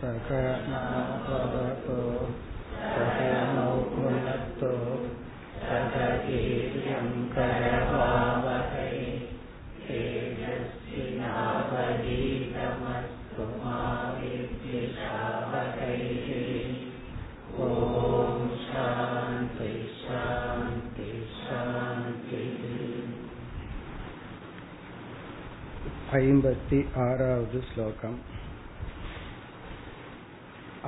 सकनाभवतो सकनौ पुनक्तो सकवीर्यङ्करभावहै तेजस्विनावधीतमस्तु मा विद्विषावहैः ॐ शान्ति शान्ति शान्तिः ऐम्बति आरावद् श्लोकम्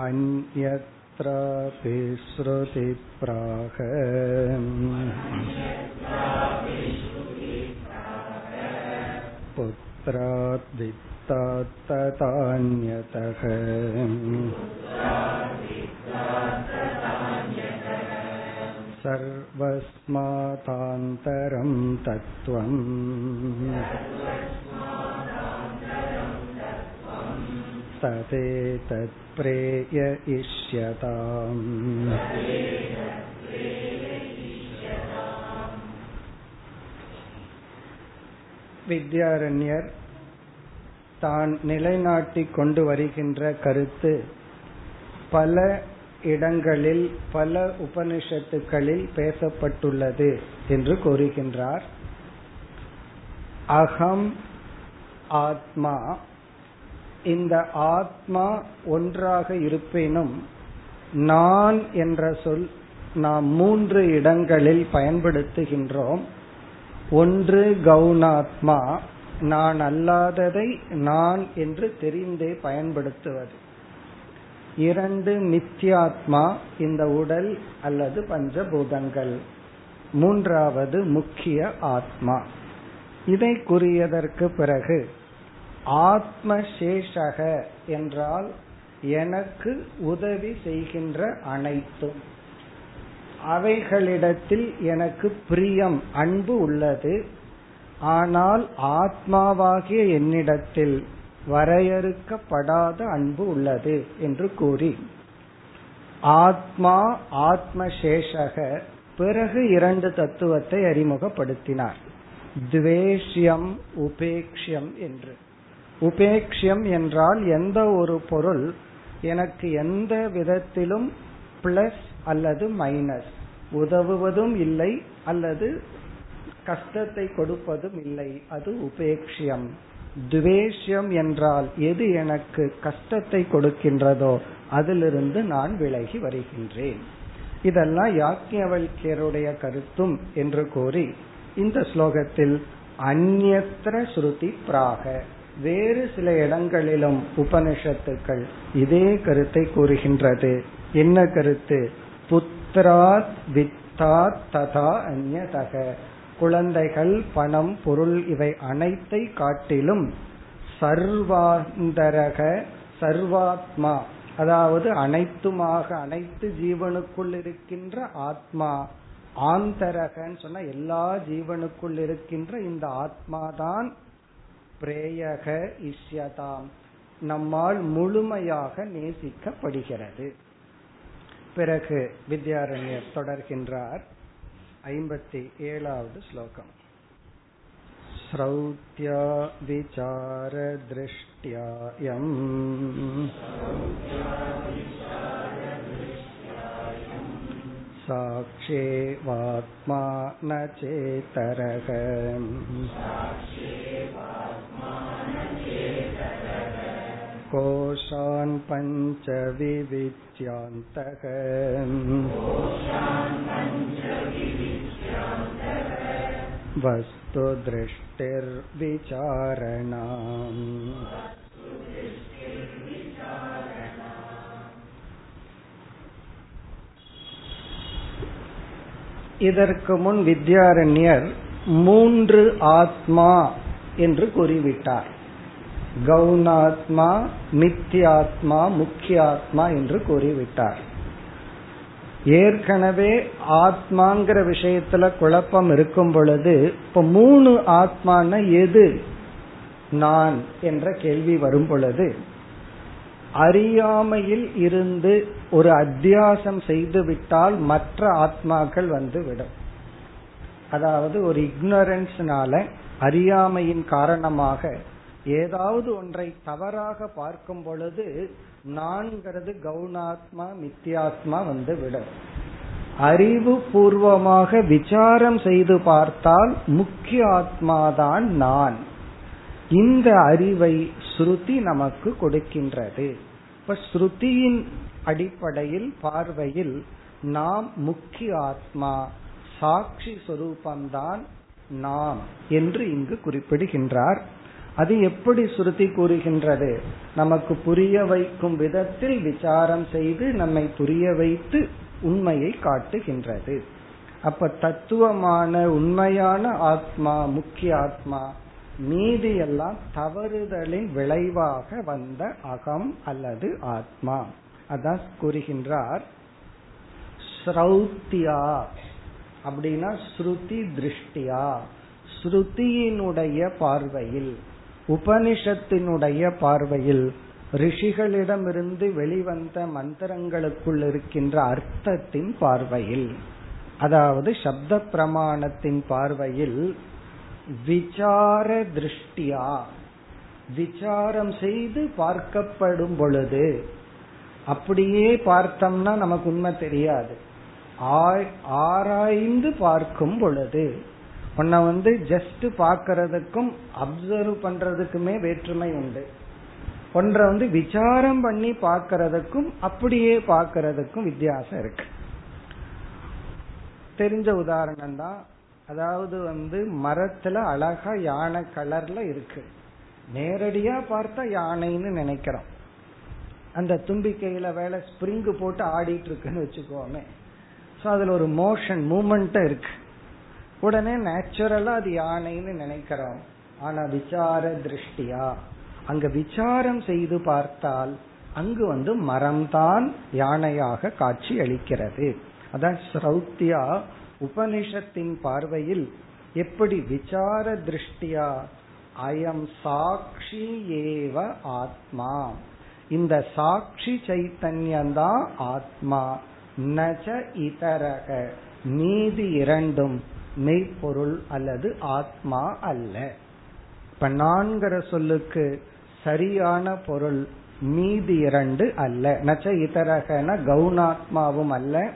अन्यत्रापि श्रुतिप्राह पुत्रात् वित्तात् तथान्यतः सर्वस्मातान्तरं तत्त्वम् तदेतत्प्रेय इष्यताम् வித்யாரண்யர் தான் நிலைநாட்டிக் கொண்டு வருகின்ற கருத்து பல இடங்களில் பல உபனிஷத்துக்களில் பேசப்பட்டுள்ளது என்று கூறுகின்றார் அகம் ஆத்மா இந்த ஆத்மா ஒன்றாக இருப்பினும் நான் என்ற சொல் நாம் மூன்று இடங்களில் பயன்படுத்துகின்றோம். ஒன்று கவுனாத்மா நான் அல்லாததை நான் என்று தெரிந்தே பயன்படுத்துவது. இரண்டு நித்யாத்மா இந்த உடல் அல்லது பஞ்சபூதங்கள். மூன்றாவது முக்கிய ஆத்மா. இதை கூறியதற்கு பிறகு ஆத்மசேஷக என்றால் எனக்கு உதவி செய்கின்ற அனைத்தும். அவைகளிடத்தில் எனக்கு பிரியம் அன்பு உள்ளது. ஆனால் ஆத்மாவாகிய என்னிடத்தில் வரையறுக்கப்படாத அன்பு உள்ளது என்று கூறி. ஆத்மா ஆத்மசேஷக பிறகு இரண்டு தத்துவத்தை அறிமுகப்படுத்தினார். துவேஷ்யம் உபேக்ஷம் என்று. உபேக்ஷம் என்றால் எந்த ஒரு பொருள் எனக்கு எந்த விதத்திலும் பிளஸ் அல்லது மைனஸ் உதவுவதும் இல்லை அல்லது கஷ்டத்தை கொடுப்பதும் இல்லை. அது உபேக்ஷியம். துவேஷ்யம் என்றால் எது எனக்கு கஷ்டத்தை கொடுக்கின்றதோ அதிலிருந்து நான் விலகி வருகின்றேன். இதெல்லாம் யாக்கியவல்யருடைய கருத்தும் என்று கூறி இந்த ஸ்லோகத்தில் அந்நத்திர ஸ்ருதி பிராக. வேறு சில இடங்களிலும் உபனிஷத்துக்கள் இதே கருத்தை கூறுகின்றது. என்ன கருத்து? புத்திராத் வித்தாத் ததா அந்நதக. குழந்தைகள் பணம் பொருள் இவை அனைத்தை காட்டிலும் சர்வாந்தரக சர்வாத்மா. அதாவது அனைத்துமாக அனைத்து ஜீவனுக்குள் இருக்கின்ற ஆத்மா. ஆந்தரகன்னு சொன்ன எல்லா ஜீவனுக்குள் இருக்கின்ற இந்த ஆத்மாதான் பிரேயக இஷ்யதாம் நம்மால் முழுமையாக நேசிக்கப்படுகிறது பிறகு வித்யாரண்யர் தொடர்கின்றார் ஐம்பத்தி ஏழாவது ஸ்லோகம் श्रौत्या विचारदृष्ट्यायम् साक्षेवात्मा न चेतरः कोशान् पञ्चविविच्यान्तः वस्तु दृष्टिर्विचारणाम् இதற்கு முன் வித்யாரண்யர் மூன்று ஆத்மா என்று கூறிவிட்டார் கவுனாத்மா மித்தியாத்மா முக்கியாத்மா என்று கூறிவிட்டார். ஏற்கனவே ஆத்மாங்கிற விஷயத்துல குழப்பம் இருக்கும் பொழுது இப்ப மூணு ஆத்மான எது? நான் என்ற கேள்வி வரும் பொழுது அறியாமையில் இருந்து ஒரு அத்தியாசம் செய்துவிட்டால் மற்ற ஆத்மாக்கள் வந்து விடும் அதாவது ஒரு இக்னரன்ஸ்னால அறியாமையின் காரணமாக ஏதாவது ஒன்றை தவறாக பார்க்கும் பொழுது நான்கிறது கவுனாத்மா மித்தியாத்மா வந்து விடும். அறிவு பூர்வமாக விசாரம் செய்து பார்த்தால் முக்கிய ஆத்மாதான் நான். இந்த அறிவை ஸ்ருதி நமக்கு கொடுக்கின்றது. இப்ப ஸ்ருதியின் அடிப்படையில் பார்வையில் நாம் முக்கிய ஆத்மா சாட்சி சொரூபம்தான் நாம் என்று இங்கு குறிப்பிடுகின்றார். அது எப்படி சுருதி கூறுகின்றது? நமக்கு புரிய வைக்கும் விதத்தில் விசாரம் செய்து நம்மை புரிய வைத்து உண்மையை காட்டுகின்றது. அப்ப தத்துவமான உண்மையான ஆத்மா முக்கிய ஆத்மா மீதி எல்லாம் தவறுதலின் விளைவாக வந்த அகம் அல்லது ஆத்மா. அதான் கூறுகின்றார். ஸ்ரௌத்தியா. அப்படின்னா ஸ்ருதி திருஷ்டியா. ஸ்ருதியினுடைய பார்வையில். உபனிஷத்தினுடைய பார்வையில் ரிஷிகளிடமிருந்து வெளிவந்த மந்திரங்களுக்குள் இருக்கின்ற அர்த்தத்தின் பார்வையில் அதாவது சப்த பிரமாணத்தின் பார்வையில் விசார திருஷ்டியா விசாரம் செய்து பார்க்கப்படும் பொழுது அப்படியே பார்த்தோம்னா நமக்கு உண்மை தெரியாது. ஆராய்ந்து பார்க்கும் பொழுது உன்னை வந்து ஜஸ்ட் பாக்கிறதுக்கும் அப்சர்வ் பண்றதுக்குமே வேற்றுமை உண்டு. ஒன்றை வந்து விசாரம் பண்ணி பார்க்கறதுக்கும் அப்படியே பார்க்கறதுக்கும் வித்தியாசம் இருக்கு. தெரிஞ்ச உதாரணம் தான் அதாவது வந்து மரத்துல அழகா யானை கலர்ல இருக்கு. நேரடியா பார்த்தா யானைன்னு நினைக்கிறோம். அந்த தும்பிக்கையில வேலை ஸ்பிரிங் போட்டு ஆடிட்டு இருக்குன்னு வச்சுக்கோமே. சோ அதுல ஒரு மோஷன் மூமெண்ட்டும் இருக்கு. உடனே நேச்சுரலா அது யானைன்னு நினைக்கிறோம். ஆனா விசார திருஷ்டியா? அங்க விசாரம் செய்து பார்த்தால் அங்கு வந்து மரம்தான் யானையாக காட்சி அளிக்கிறது. அதான் ஸ்ரௌத்தியா உபனிஷத்தின் பார்வையில் எப்படி விசார திருஷ்டியா? அயம் சாட்சி ஏவ ஆத்மா. இந்த சாட்சி சைத்தன்யந்தான் ஆத்மா. நஜ இதரக. நீதி இரண்டும் மெய்ப்பொருள் அல்லது ஆத்மா அல்ல. இப்ப நான்கிற சொல்லுக்கு சரியான பொருள் மீதி இரண்டு அல்ல. நச்ச இதரகன கவுனாத்மாவும் அல்ல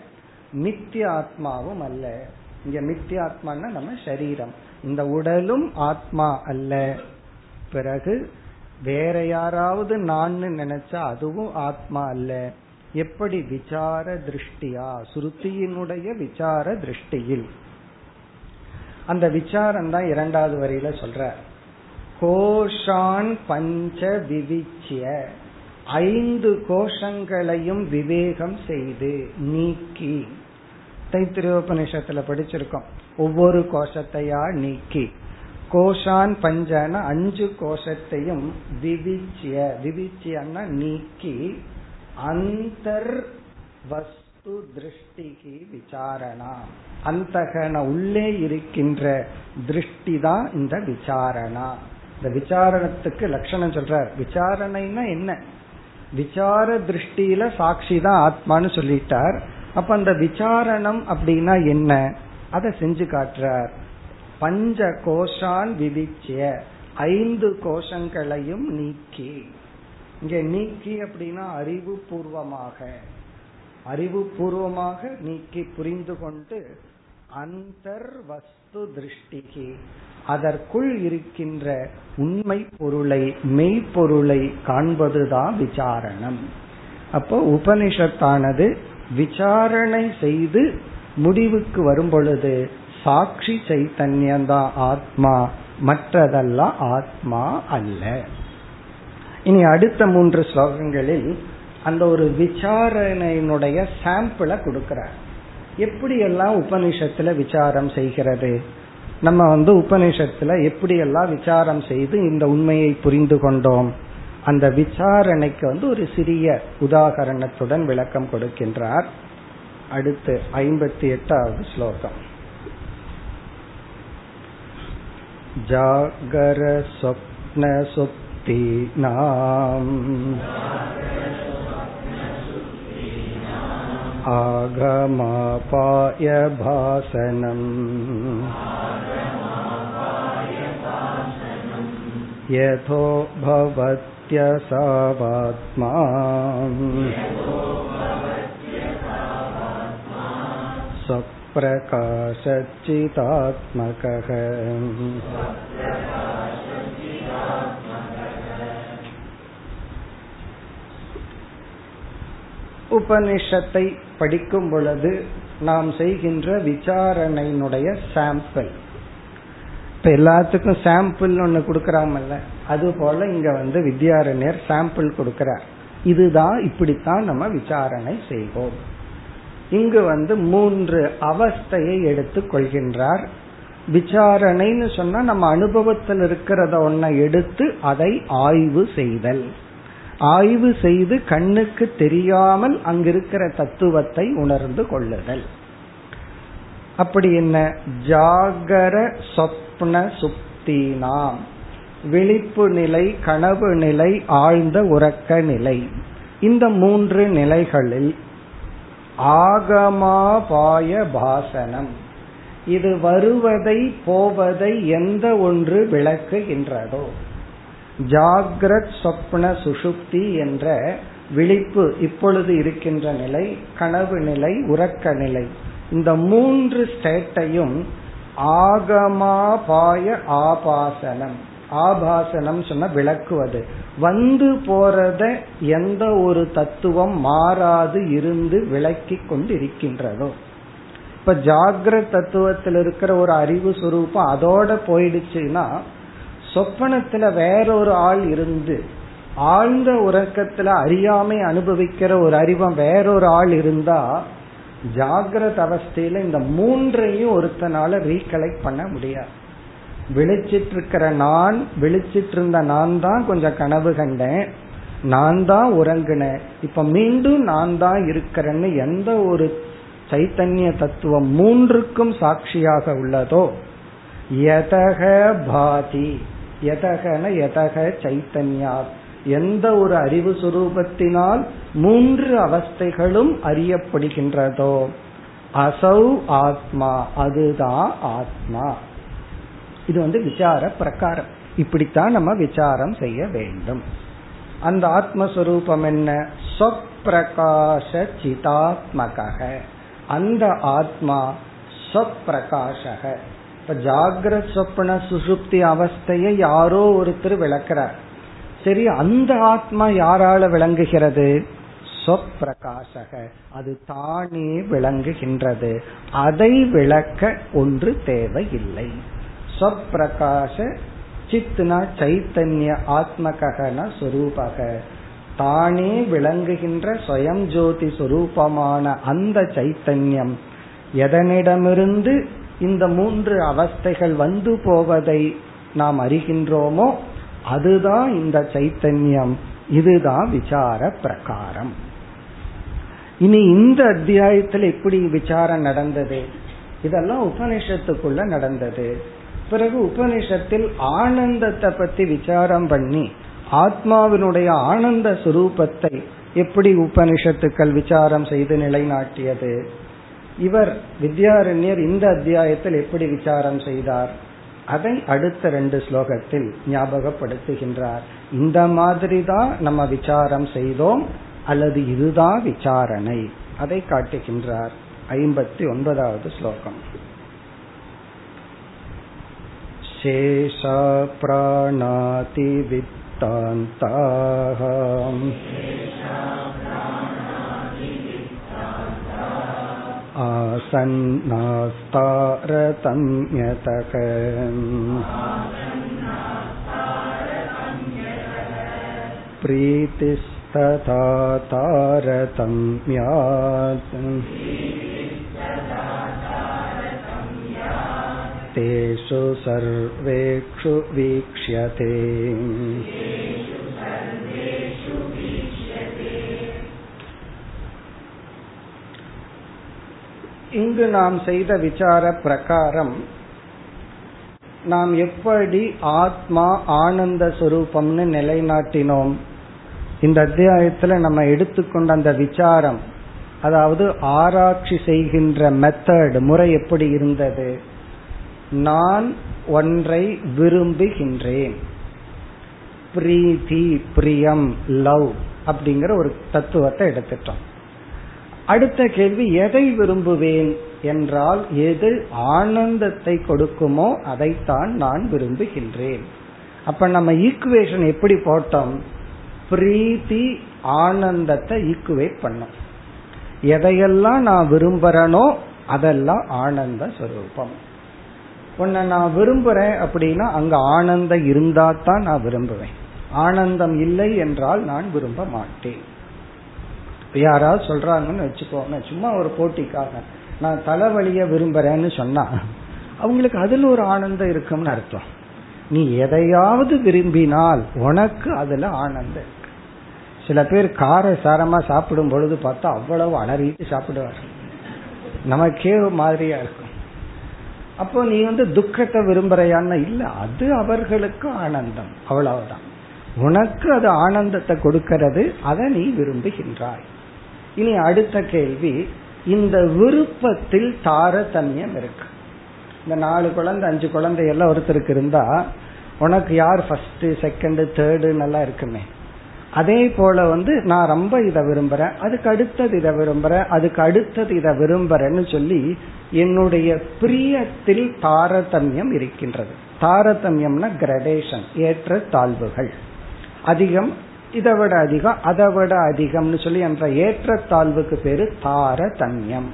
மித்தியாத்மாவும் அல்ல. இங்க மித்திய நம்ம சரீரம். இந்த உடலும் ஆத்மா அல்ல. பிறகு வேற யாராவது நான் நினைச்சா அதுவும் ஆத்மா அல்ல. எப்படி? விசார திருஷ்டியா? சுருத்தியினுடைய விசார திருஷ்டியில். அந்த விசாரம் தான் இரண்டாவது வரியில சொல்ற. கோஷான் பஞ்ச விவிச்சிய. ஐந்து கோஷங்களையும் விவேகம் செய்து நீக்கி. தைத்திரியோபனிஷத்துல படிச்சிருக்கோம். ஒவ்வொரு கோஷத்தையா நீக்கி. கோஷான் பஞ்சன அஞ்சு கோஷத்தையும் விவிச்சிய. விவிச்சியன்னா நீக்கி. அந்தர் வஸ்து திருஷ்டிகி விசாரணா. அந்தகன உள்ளே இருக்கின்ற திருஷ்டி தான் இந்த விசாரணா. இந்த விசாரணத்துக்கு லட்சணம் சொல்றார். விசாரணைன்னா என்ன? விசார திருஷ்டியில சாட்சி தான் ஆத்மான்னு சொல்லிட்டார். அப்ப அந்த விசாரணம் அப்படின்னா என்ன? அதை செஞ்சு காட்டுறார். பஞ்ச கோஷான் விதிச்சிய ஐந்து கோஷங்களையும் நீக்கி. இங்க நீக்கி அப்படின்னா அறிவு பூர்வமாக அறிவு பூர்வமாக நீக்கி புரிந்து கொண்டு அந்தர் வஸ்து திருஷ்டிகி. அதற்குள் இருக்கின்ற உண்மை பொருளை மெய்ப்பொருளை காண்பதுதான் விசாரணம். அப்போ உபனிஷத்தானது விசாரணை செய்து முடிவுக்கு வரும் பொழுது சாட்சி சைத்தன்யந்தான் ஆத்மா மற்றதெல்லாம் ஆத்மா அல்ல. இனி அடுத்த மூன்று ஸ்லோகங்களில் அந்த ஒரு விசாரணையினுடைய சாம்பிளை கொடுக்கிறார் எப்படி எல்லாம் உபனிஷத்துல விசாரம் செய்கிறது நம்ம வந்து உபனிஷத்துல எப்படி எல்லாம் விசாரம் செய்து இந்த உண்மையை புரிந்து கொண்டோம் அந்த விசாரணைக்கு வந்து ஒரு சிறிய உதாகரணத்துடன் விளக்கம் கொடுக்கின்றார் அடுத்து ஐம்பத்தி எட்டாவது ஸ்லோகம் जागर स्वप्न सुप्तीनाम् आगमापाय भासनम् यथो भवत्यसावात्मा स्वप्रकाशच्चिदात्मकः உபனிஷத்தை படிக்கும் பொழுது நாம் செய்கின்ற விசாரணையினுடைய சாம்பிள் இப்ப எல்லாத்துக்கும் சாம்பிள் ஒண்ணு கொடுக்கறாமல்ல. அது போல இங்க வந்து வித்யாரண்யர் சாம்பிள் கொடுக்கிறார். இதுதான் இப்படித்தான் நம்ம விசாரணை செய்வோம். இங்கு வந்து மூன்று அவஸ்தையை எடுத்து கொள்கின்றார். விசாரணைன்னு சொன்னா நம்ம அனுபவத்தில் இருக்கிறத ஒன்ன எடுத்து அதை ஆய்வு செய்தல். ஆய்வு செய்து கண்ணுக்கு தெரியாமல் அங்கிருக்கிற தத்துவத்தை உணர்ந்து கொள்ளுதல். அப்படி என்ன? ஜாகர சொப்ன சுப்தி நாம் விழிப்பு நிலை கனவு நிலை ஆழ்ந்த உறக்க நிலை. இந்த மூன்று நிலைகளில் ஆகமாபாய பாசனம். இது வருவதை போவதை எந்த ஒன்று விளக்குகின்றதோ. ஜாகிரத் சொப்ன சுஷுப்தி என்ற விழிப்பு இப்பொழுது இருக்கின்ற நிலை கனவு நிலை உறக்க நிலை. இந்த மூன்று ஸ்டேட்டையும் ஆகமாபாய ஆபாசனம். ஆபாசனம் சொன்ன விளக்குவது. வந்து போறத எந்த ஒரு தத்துவம் மாறாது இருந்து விளக்கி கொண்டு இருக்கின்றதோ இப்ப ஜாகிரத் தத்துவத்தில் இருக்கிற ஒரு அறிவு சுரூபம் அதோட போயிடுச்சுன்னா சொப்பனத்துல வேறொரு ஆள் இருந்து ஆழ்ந்த உறக்கத்துல அறியாமை அனுபவிக்கிற ஒரு அறிவம் வேறொரு ஆள் இருந்தா ஜாகிரத அவஸ்தையில இந்த மூன்றையும் ஒருத்தனால ரீகலெக்ட் பண்ண முடியாது. விழிச்சிட்டு இருக்கிற நான் விழிச்சிட்டு இருந்த நான் தான் கொஞ்சம் கனவு கண்டேன். நான் தான் உறங்கினேன். இப்ப மீண்டும் நான் தான் இருக்கிறேன்னு எந்த ஒரு சைத்தன்ய தத்துவம் மூன்றுக்கும் சாட்சியாக உள்ளதோ? எதக பாதி. எதகன எதக சைத்தன்யா எந்த ஒரு அறிவு சுரூபத்தினால் மூன்று அவஸ்தைகளும் அறியப்படுகின்றதோ அசௌ ஆத்மா அதுதான் ஆத்மா. இது வந்து விசார பிரகாரம். இப்படித்தான் நம்ம விசாரம் செய்ய வேண்டும். அந்த ஆத்மஸ்வரூபம் என்ன? சொப்பிரகாச சிதாத்மக அந்த ஆத்மா சொப்பிரகாசக இப்ப ஜாகிரத் சொப்பன சுசுப்தி அவஸ்தையை யாரோ ஒருத்தர் விளக்கிறார். சரி அந்த ஆத்மா யாரால விளங்குகிறது? சொப்பிரகாசக. அது தானே விளங்குகின்றது. அதை விளக்க ஒன்று தேவையில்லை. சொப்பிரகாச சித்னா சைத்தன்ய ஆத்மகன சுரூபக. தானே விளங்குகின்ற சுயம் ஜோதி சுரூபமான அந்த சைத்தன்யம் எதனிடமிருந்து இந்த மூன்று அவஸ்தைகள் வந்து போவதை நாம் அறிகின்றோமோ அதுதான் இந்த சைத்தன்யம். இதுதான் விசார பிரகாரம். இனி இந்த அத்தியாயத்தில் எப்படி விசாரம் நடந்தது? இதெல்லாம் உபனிஷத்துக்குள்ள நடந்தது. பிறகு உபனிஷத்தில் ஆனந்தத்தை பத்தி விசாரம் பண்ணி ஆத்மாவினுடைய ஆனந்த சுரூபத்தை எப்படி உபனிஷத்துக்கள் விசாரம் செய்து நிலைநாட்டியது? இவர் வித்யாரண்யர் இந்த அத்தியாயத்தில் எப்படி விசாரம் செய்தார் அதை அடுத்த ரெண்டு ஸ்லோகத்தில் ஞாபகப்படுத்துகின்றார் இந்த மாதிரி தான் நம்ம விசாரம் செய்தோம் அல்லது இதுதான் விசாரணை அதை காட்டுகின்றார் ஐம்பத்தி ஒன்பதாவது ஸ்லோகம் शेषा प्राणातिवित्तान्ताः आसन्नास्तारतम्यतक प्रीतिस्तथा तारतम्यात् तेषु सर्वेषु वीक्ष्यते இங்கு நாம் செய்த விசார பிரகாரம் நாம் எப்படி ஆத்மா ஆனந்த சுரூபம்னு நிலைநாட்டினோம்? இந்த அத்தியாயத்துல நம்ம எடுத்துக்கொண்ட அந்த விசாரம் அதாவது ஆராய்ச்சி செய்கின்ற மெத்தட் முறை எப்படி இருந்தது? நான் ஒன்றை விரும்புகின்றேன். பிரீதி பிரியம் லவ் அப்படிங்கிற ஒரு தத்துவத்தை எடுத்துட்டோம். அடுத்த கேள்வி எதை விரும்புவேன்? என்றால் எது ஆனந்தத்தை கொடுக்குமோ அதைத்தான் நான் விரும்புகின்றேன். அப்ப நம்ம ஈக்குவேஷன் எப்படி போட்டோம்? பிரீத்தி ஆனந்தத்தை ஈக்குவேட் பண்ணும். எதையெல்லாம் நான் விரும்புறனோ அதெல்லாம் ஆனந்த ஸ்வரூபம் உன்னை நான் விரும்புறேன் அப்படின்னா அங்க ஆனந்தம் இருந்தா தான் நான் விரும்புவேன். ஆனந்தம் இல்லை என்றால் நான் விரும்ப மாட்டேன். யாராவது சொல்றாங்கன்னு வச்சுக்கோங்க சும்மா ஒரு போட்டிக்காக நான் தலைவலிய விரும்புறேன்னு சொன்னா அவங்களுக்கு அதுல ஒரு ஆனந்தம் இருக்கும்னு அர்த்தம். நீ எதையாவது விரும்பினால் உனக்கு அதுல ஆனந்தம் இருக்கு. சில பேர் கார சாரமா சாப்பிடும் பொழுது பார்த்தா அவ்வளவு அலறிட்டு சாப்பிடுவார். நமக்கே மாதிரியா இருக்கும். அப்போ நீ வந்து துக்கத்தை விரும்புறையான்னு இல்ல அது அவர்களுக்கு ஆனந்தம். அவ்வளவுதான். உனக்கு அது ஆனந்தத்தை கொடுக்கிறது அதை நீ விரும்புகின்றாய். இனி அடுத்த கேள்வி இந்த விருப்பத்தில் தாரதமியம் இருக்கு. இந்த நாலு குழந்தை அஞ்சு குழந்தை எல்லாம் ஒருத்தருக்கு இருந்தா உனக்கு யார் ஃபர்ஸ்ட் செகண்ட் தேர்டு நல்லா இருக்குமே. அதே போல வந்து நான் ரொம்ப இதை விரும்புறேன் அதுக்கு அடுத்தது இதை விரும்புறேன் அதுக்கு அடுத்தது இதை விரும்புறேன்னு சொல்லி என்னுடைய பிரியத்தில் தாரதமியம் இருக்கின்றது. தாரதமியம்னா கிரடேஷன் ஏற்ற தாழ்வுகள். அதிகம் இதை விட அதிகம் அதை விட அதிகம்னு சொல்லி என்ற ஏற்றத்தாழ்வுக்கு பேரு தாரதமியம்.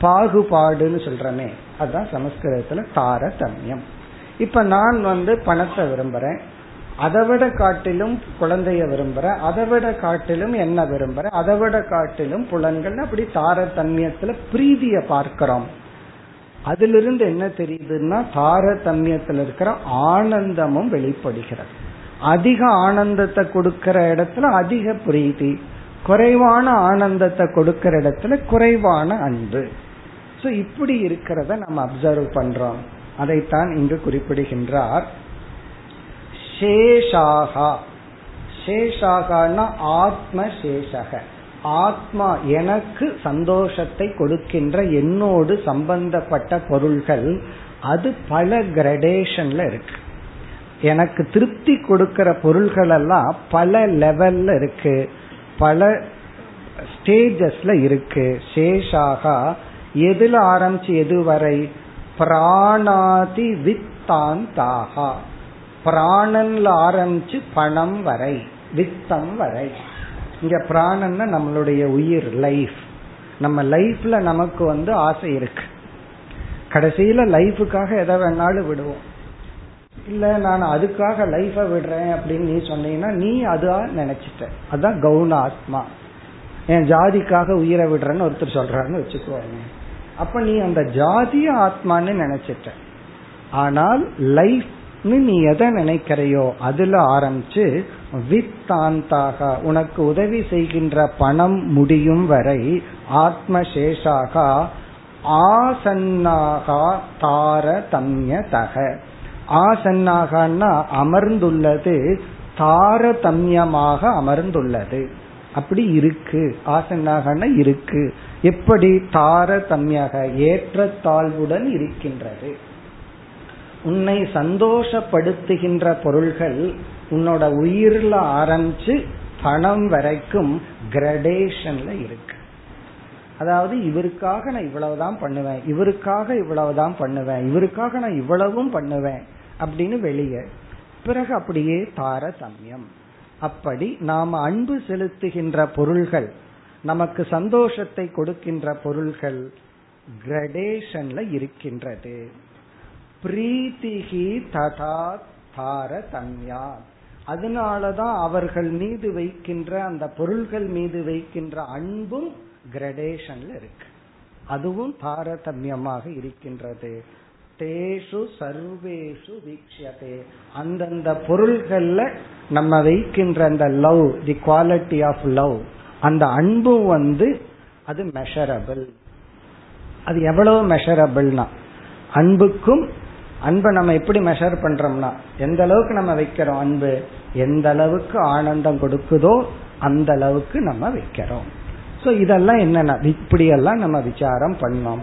பாகுபாடுன்னு சொல்றமே அதுதான் சமஸ்கிருதத்துல தாரதமியம். இப்ப நான் வந்து பணத்தை விரும்புறேன் அதை விட காட்டிலும் குழந்தைய விரும்புற அதை விட காட்டிலும் என்ன விரும்புற அதை விட காட்டிலும் புலன்கள் அப்படி தாரதமியத்துல பிரீதிய பார்க்கிறோம். அதிலிருந்து என்ன தெரியுதுன்னா தாரதமியத்தில் இருக்கிற ஆனந்தமும் வெளிப்படுகிறது. அதிக ஆனந்தத்தை கொடுக்கிற இடத்துல அதிக பிரீதி குறைவான ஆனந்தத்தை கொடுக்கிற இடத்துல குறைவான அன்பு. சோ இப்படி இருக்கிறத நம்ம அப்சர்வ் பண்றோம். அதைத்தான் இங்கு குறிப்பிடுகின்றார். சேஷாகா. சேஷாகனா ஆத்ம சேஷக ஆத்மா எனக்கு சந்தோஷத்தை கொடுக்கின்ற என்னோடு சம்பந்தப்பட்ட பொருள்கள் அது பல கிரடேஷன்ல இருக்கு. எனக்கு திருப்தி கொடுக்கிற பொருள்கள் எல்லாம் பல லெவல்ல இருக்கு. பல ஸ்டேஜஸ்ல இருக்கு. சேஷாகா எதுல ஆரம்பிச்சு எது வரை? பிராணாதி வித்தாந்தாகா. பிராணன்ல ஆரம்பிச்சு பணம் வரை வித்தம் வரை. இங்க பிராணன்னா நம்மளுடைய உயிர் லைஃப் நம்ம லைஃப்ல நமக்கு வந்து ஆசை இருக்கு. கடைசியில லைஃபுக்காக எதை வேணாலும் விடுவோம். இல்ல நான் அதுக்காக லைஃப விடுறேன் அப்படின்னு நீ சொன்னீங்கன்னா நீ அதா நினைச்சிட்ட. அதான் கவுன ஆத்மா. என் ஜாதிக்காக உயிரை விடுறேன்னு ஒருத்தர் சொல்றாருன்னு வச்சுக்கோங்க. அப்ப நீ அந்த ஜாதிய ஆத்மான்னு நினைச்சிட்ட. ஆனால் லைஃப் நீ எதை நினைக்கிறையோ அதுல ஆரம்பிச்சு வித்தாந்தாக உனக்கு உதவி செய்கின்ற பணம் முடியும் வரை ஆத்மசேஷாக ஆசன்னாகா தார தம்யதக ஆசன்னாகனா அமர்ந்துள்ளது தாரதமியமாக அமர்ந்துள்ளது. அப்படி இருக்கு. ஆசன்னாகனா இருக்கு. எப்படி? தாரதமியாக ஏற்றத்தாழ்வுடன் இருக்கின்றது. உன்னை சந்தோஷப்படுத்துகின்ற பொருள்கள் உன்னோட உயிர்ல ஆரம்பிச்சு பணம் வரைக்கும் கிரடேஷன்ல இருக்கு. அதாவது இவருக்காக நான் இவ்வளவுதான் பண்ணுவேன். இவருக்காக இவ்வளவுதான் பண்ணுவேன். இவருக்காக நான் இவ்வளவும் பண்ணுவேன். அப்படின்னு வெளியே. பிறகு அப்படியே தாரதமியம். அப்படி நாம் அன்பு செலுத்துகின்ற பொருள்கள் நமக்கு சந்தோஷத்தை கொடுக்கின்ற பொருள்கள் கிரடேஷன்ல இருக்கின்றது. பிரீத்திகி ததா தாரதமியா. அதனாலதான் அவர்கள் மீது வைக்கின்ற அந்த பொருள்கள் மீது வைக்கின்ற அன்பும் கிரடேஷன்ல இருக்கு. அதுவும் தாரதமியமாக இருக்கின்றது. தேஷு சர்வேஷு வீக்ஷதே அந்தந்த பொருள்கள்ல நம்ம வைக்கின்ற அந்த love the quality of love அந்த அன்பு வந்து அது மெஷரபிள் அது எவ்வளவு மெஷரபிள்னா அன்புக்கும் அன்பை நம்ம எப்படி மெஷர் பண்றோம்னா எந்த அளவுக்கு நம்ம வைக்கிறோம் அன்பு எந்த அளவுக்கு ஆனந்தம் கொடுக்குதோ அந்த அளவுக்கு நம்ம வைக்கிறோம். சோ இதெல்லாம் என்னன்னா இப்படியெல்லாம் நம்ம விசாரம் பண்ணோம்.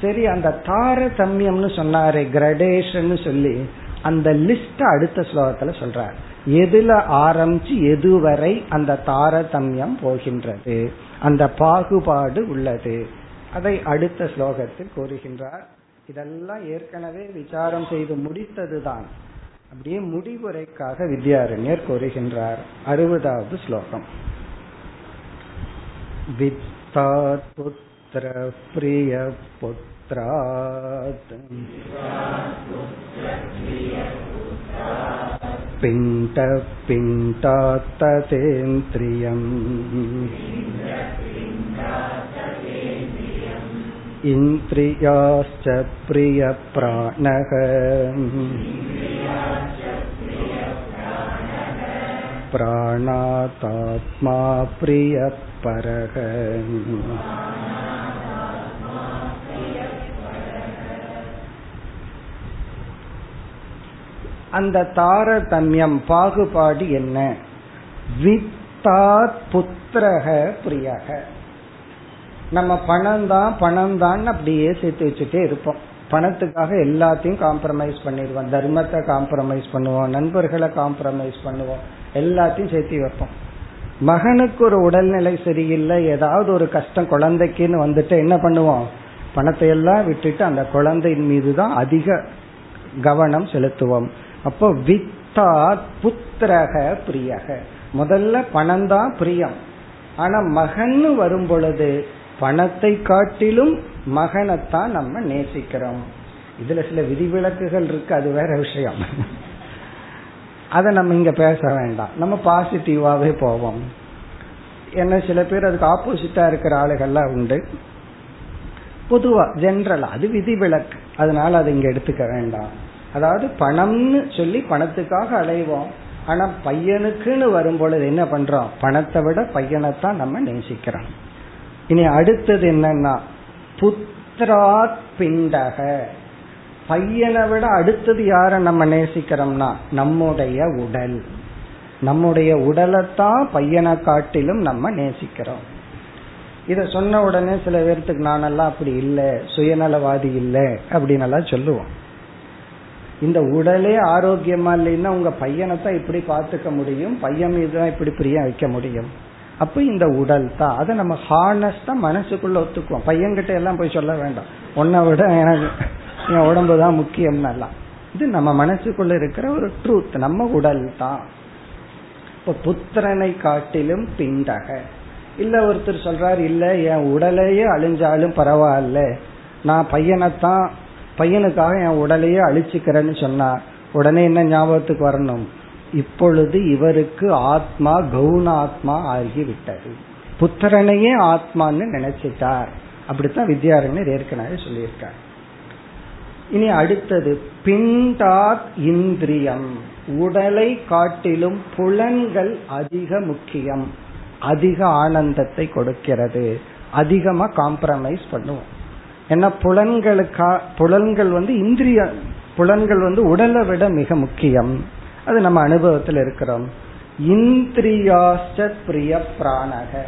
சரி அந்த தாரதமியம்னு சொன்னாரு கிரடேஷன் சொல்லி அந்த லிஸ்ட் அடுத்த ஸ்லோகத்துல சொல்றார். எதுல ஆரம்பிச்சு எதுவரை அந்த தாரதமியம் போகின்றது? அந்த பாகுபாடு உள்ளது. அதை அடுத்த ஸ்லோகத்தில் கூறுகின்றார். இதெல்லாம் ஏற்கனவே விசாரம் செய்து முடித்ததுதான். அப்படியே முடிவுரைக்காக வித்யாரண்யர் கூறுகின்றார். அறுபதாவது ஸ்லோகம். वित्तात्पुत्रप्रियपुत्रात् पिण्डपिण्डात्ततेन्द्रियम् इन्द्रियाश्च प्रियप्राणः प्राणातात्मा प्रिय பரக. அந்த தாரதமியம் பாகுபாடு என்ன? வித்தா புத்திரக பிரியக. நம்ம பணம் தான் பணம் தான் அப்படியே சேர்த்து வச்சுட்டே இருப்போம். பணத்துக்காக எல்லாத்தையும் காம்ப்ரமைஸ் பண்ணிடுவோம். தர்மத்தை காம்ப்ரமைஸ் பண்ணுவோம். நண்பர்களை காம்ப்ரமைஸ் பண்ணுவோம். எல்லாத்தையும் சேர்த்து வைப்போம். மகனுக்கு ஒரு உடல்நிலை சரியில்லை ஏதாவது ஒரு கஷ்டம் குழந்தைக்குன்னு வந்துட்டு என்ன பண்ணுவோம்? பணத்தை எல்லாம் விட்டுட்டு அந்த குழந்தையின் மீது தான் அதிக கவனம் செலுத்துவோம். அப்போ வித்தா புத்திரக பிரியக. முதல்ல பணம் தான் பிரியம். ஆனா மகன் வரும் பொழுது பணத்தை காட்டிலும் மகனைத்தான் நம்ம நேசிக்கிறோம். இதுல சில விதிவிலக்குகள் இருக்கு அது வேற விஷயம். அதை நம்ம இங்க பேச வேண்டாம். நம்ம பாசிட்டிவாவே போவோம். என்ன சில பேர் அதுக்கு ஆப்போசிட்டா இருக்கிற ஆளுகள்லாம் உண்டு. பொதுவா ஜென்ரலா அது விதிவிலக்கு. அதனால அதை இங்க எடுத்துக்க வேண்டாம். அதாவது பணம்னு சொல்லி பணத்துக்காக அலைவோம். ஆனா பையனுக்குன்னு வரும் பொழுது என்ன பண்றோம்? பணத்தை விட பையனைத்தான் நம்ம நேசிக்கிறோம். இனி அடுத்தது என்னன்னா புத்திராத் பிண்டக. பையனை விட அடுத்தது யார நம்ம நேசிக்கிறோம்னா? நம்முடைய உடல். நம்முடைய உடலைத்தான் பையனை காட்டிலும் நம்ம நேசிக்கிறோம். இத சொன்ன உடனே சில பேர்த்துக்கு நானெல்லாம் அப்படி இல்லை. சுயநலவாதி இல்லை. அப்படின்னு எல்லாம் சொல்லுவோம். இந்த உடலே ஆரோக்கியமா இல்லைன்னா உங்க பையனை தான் இப்படி பாத்துக்க முடியும். பையன் மீது தான் இப்படி பிரியம் வைக்க முடியும். அப்ப இந்த உடல் தான். அதை நம்ம ஹானஸ்டா மனசுக்குள்ள ஒத்துக்குவோம். பையன்கிட்ட எல்லாம் போய் சொல்ல வேண்டாம். உன்னை விட எனக்கு என் உடம்பு தான் முக்கியம் எல்லாம். இது நம்ம மனசுக்குள்ள இருக்கிற ஒரு ட்ரூத் நம்ம உடல் தான். இப்ப புத்திரனை காட்டிலும் பிண்டக. இல்ல ஒருத்தர் சொல்றாரு இல்ல என் உடலையே அழிஞ்சாலும் பரவாயில்ல. நான் பையனைத்தான் பையனுக்காக என் உடலையே அழிச்சுக்கிறேன்னு சொன்னா உடனே என்ன ஞாபகத்துக்கு வரணும்? இப்பொழுது இவருக்கு ஆத்மா கவுன ஆத்மா ஆகிவிட்டது. புத்திரனையே ஆத்மான்னு நினைச்சிட்டார். அப்படித்தான் வித்யாரண்யர் ஏற்கனவே சொல்லியிருக்கார். இனி அடுத்தது பிண்டாத் இந்திரியம். உடலை காட்டிலும் புலன்கள் அதிக முக்கியம். அதிக ஆனந்தத்தை கொடுக்கிறது. அதிகமா காம்ப்ரமைஸ் பண்ணுவோம். ஏன்னா புலன்களுக்கா புலன்கள் வந்து இந்திரிய புலன்கள் வந்து உடலை விட மிக முக்கியம். அது நம்ம அனுபவத்தில் இருக்கிறோம். இந்திரியாச்ச பிரிய பிராணக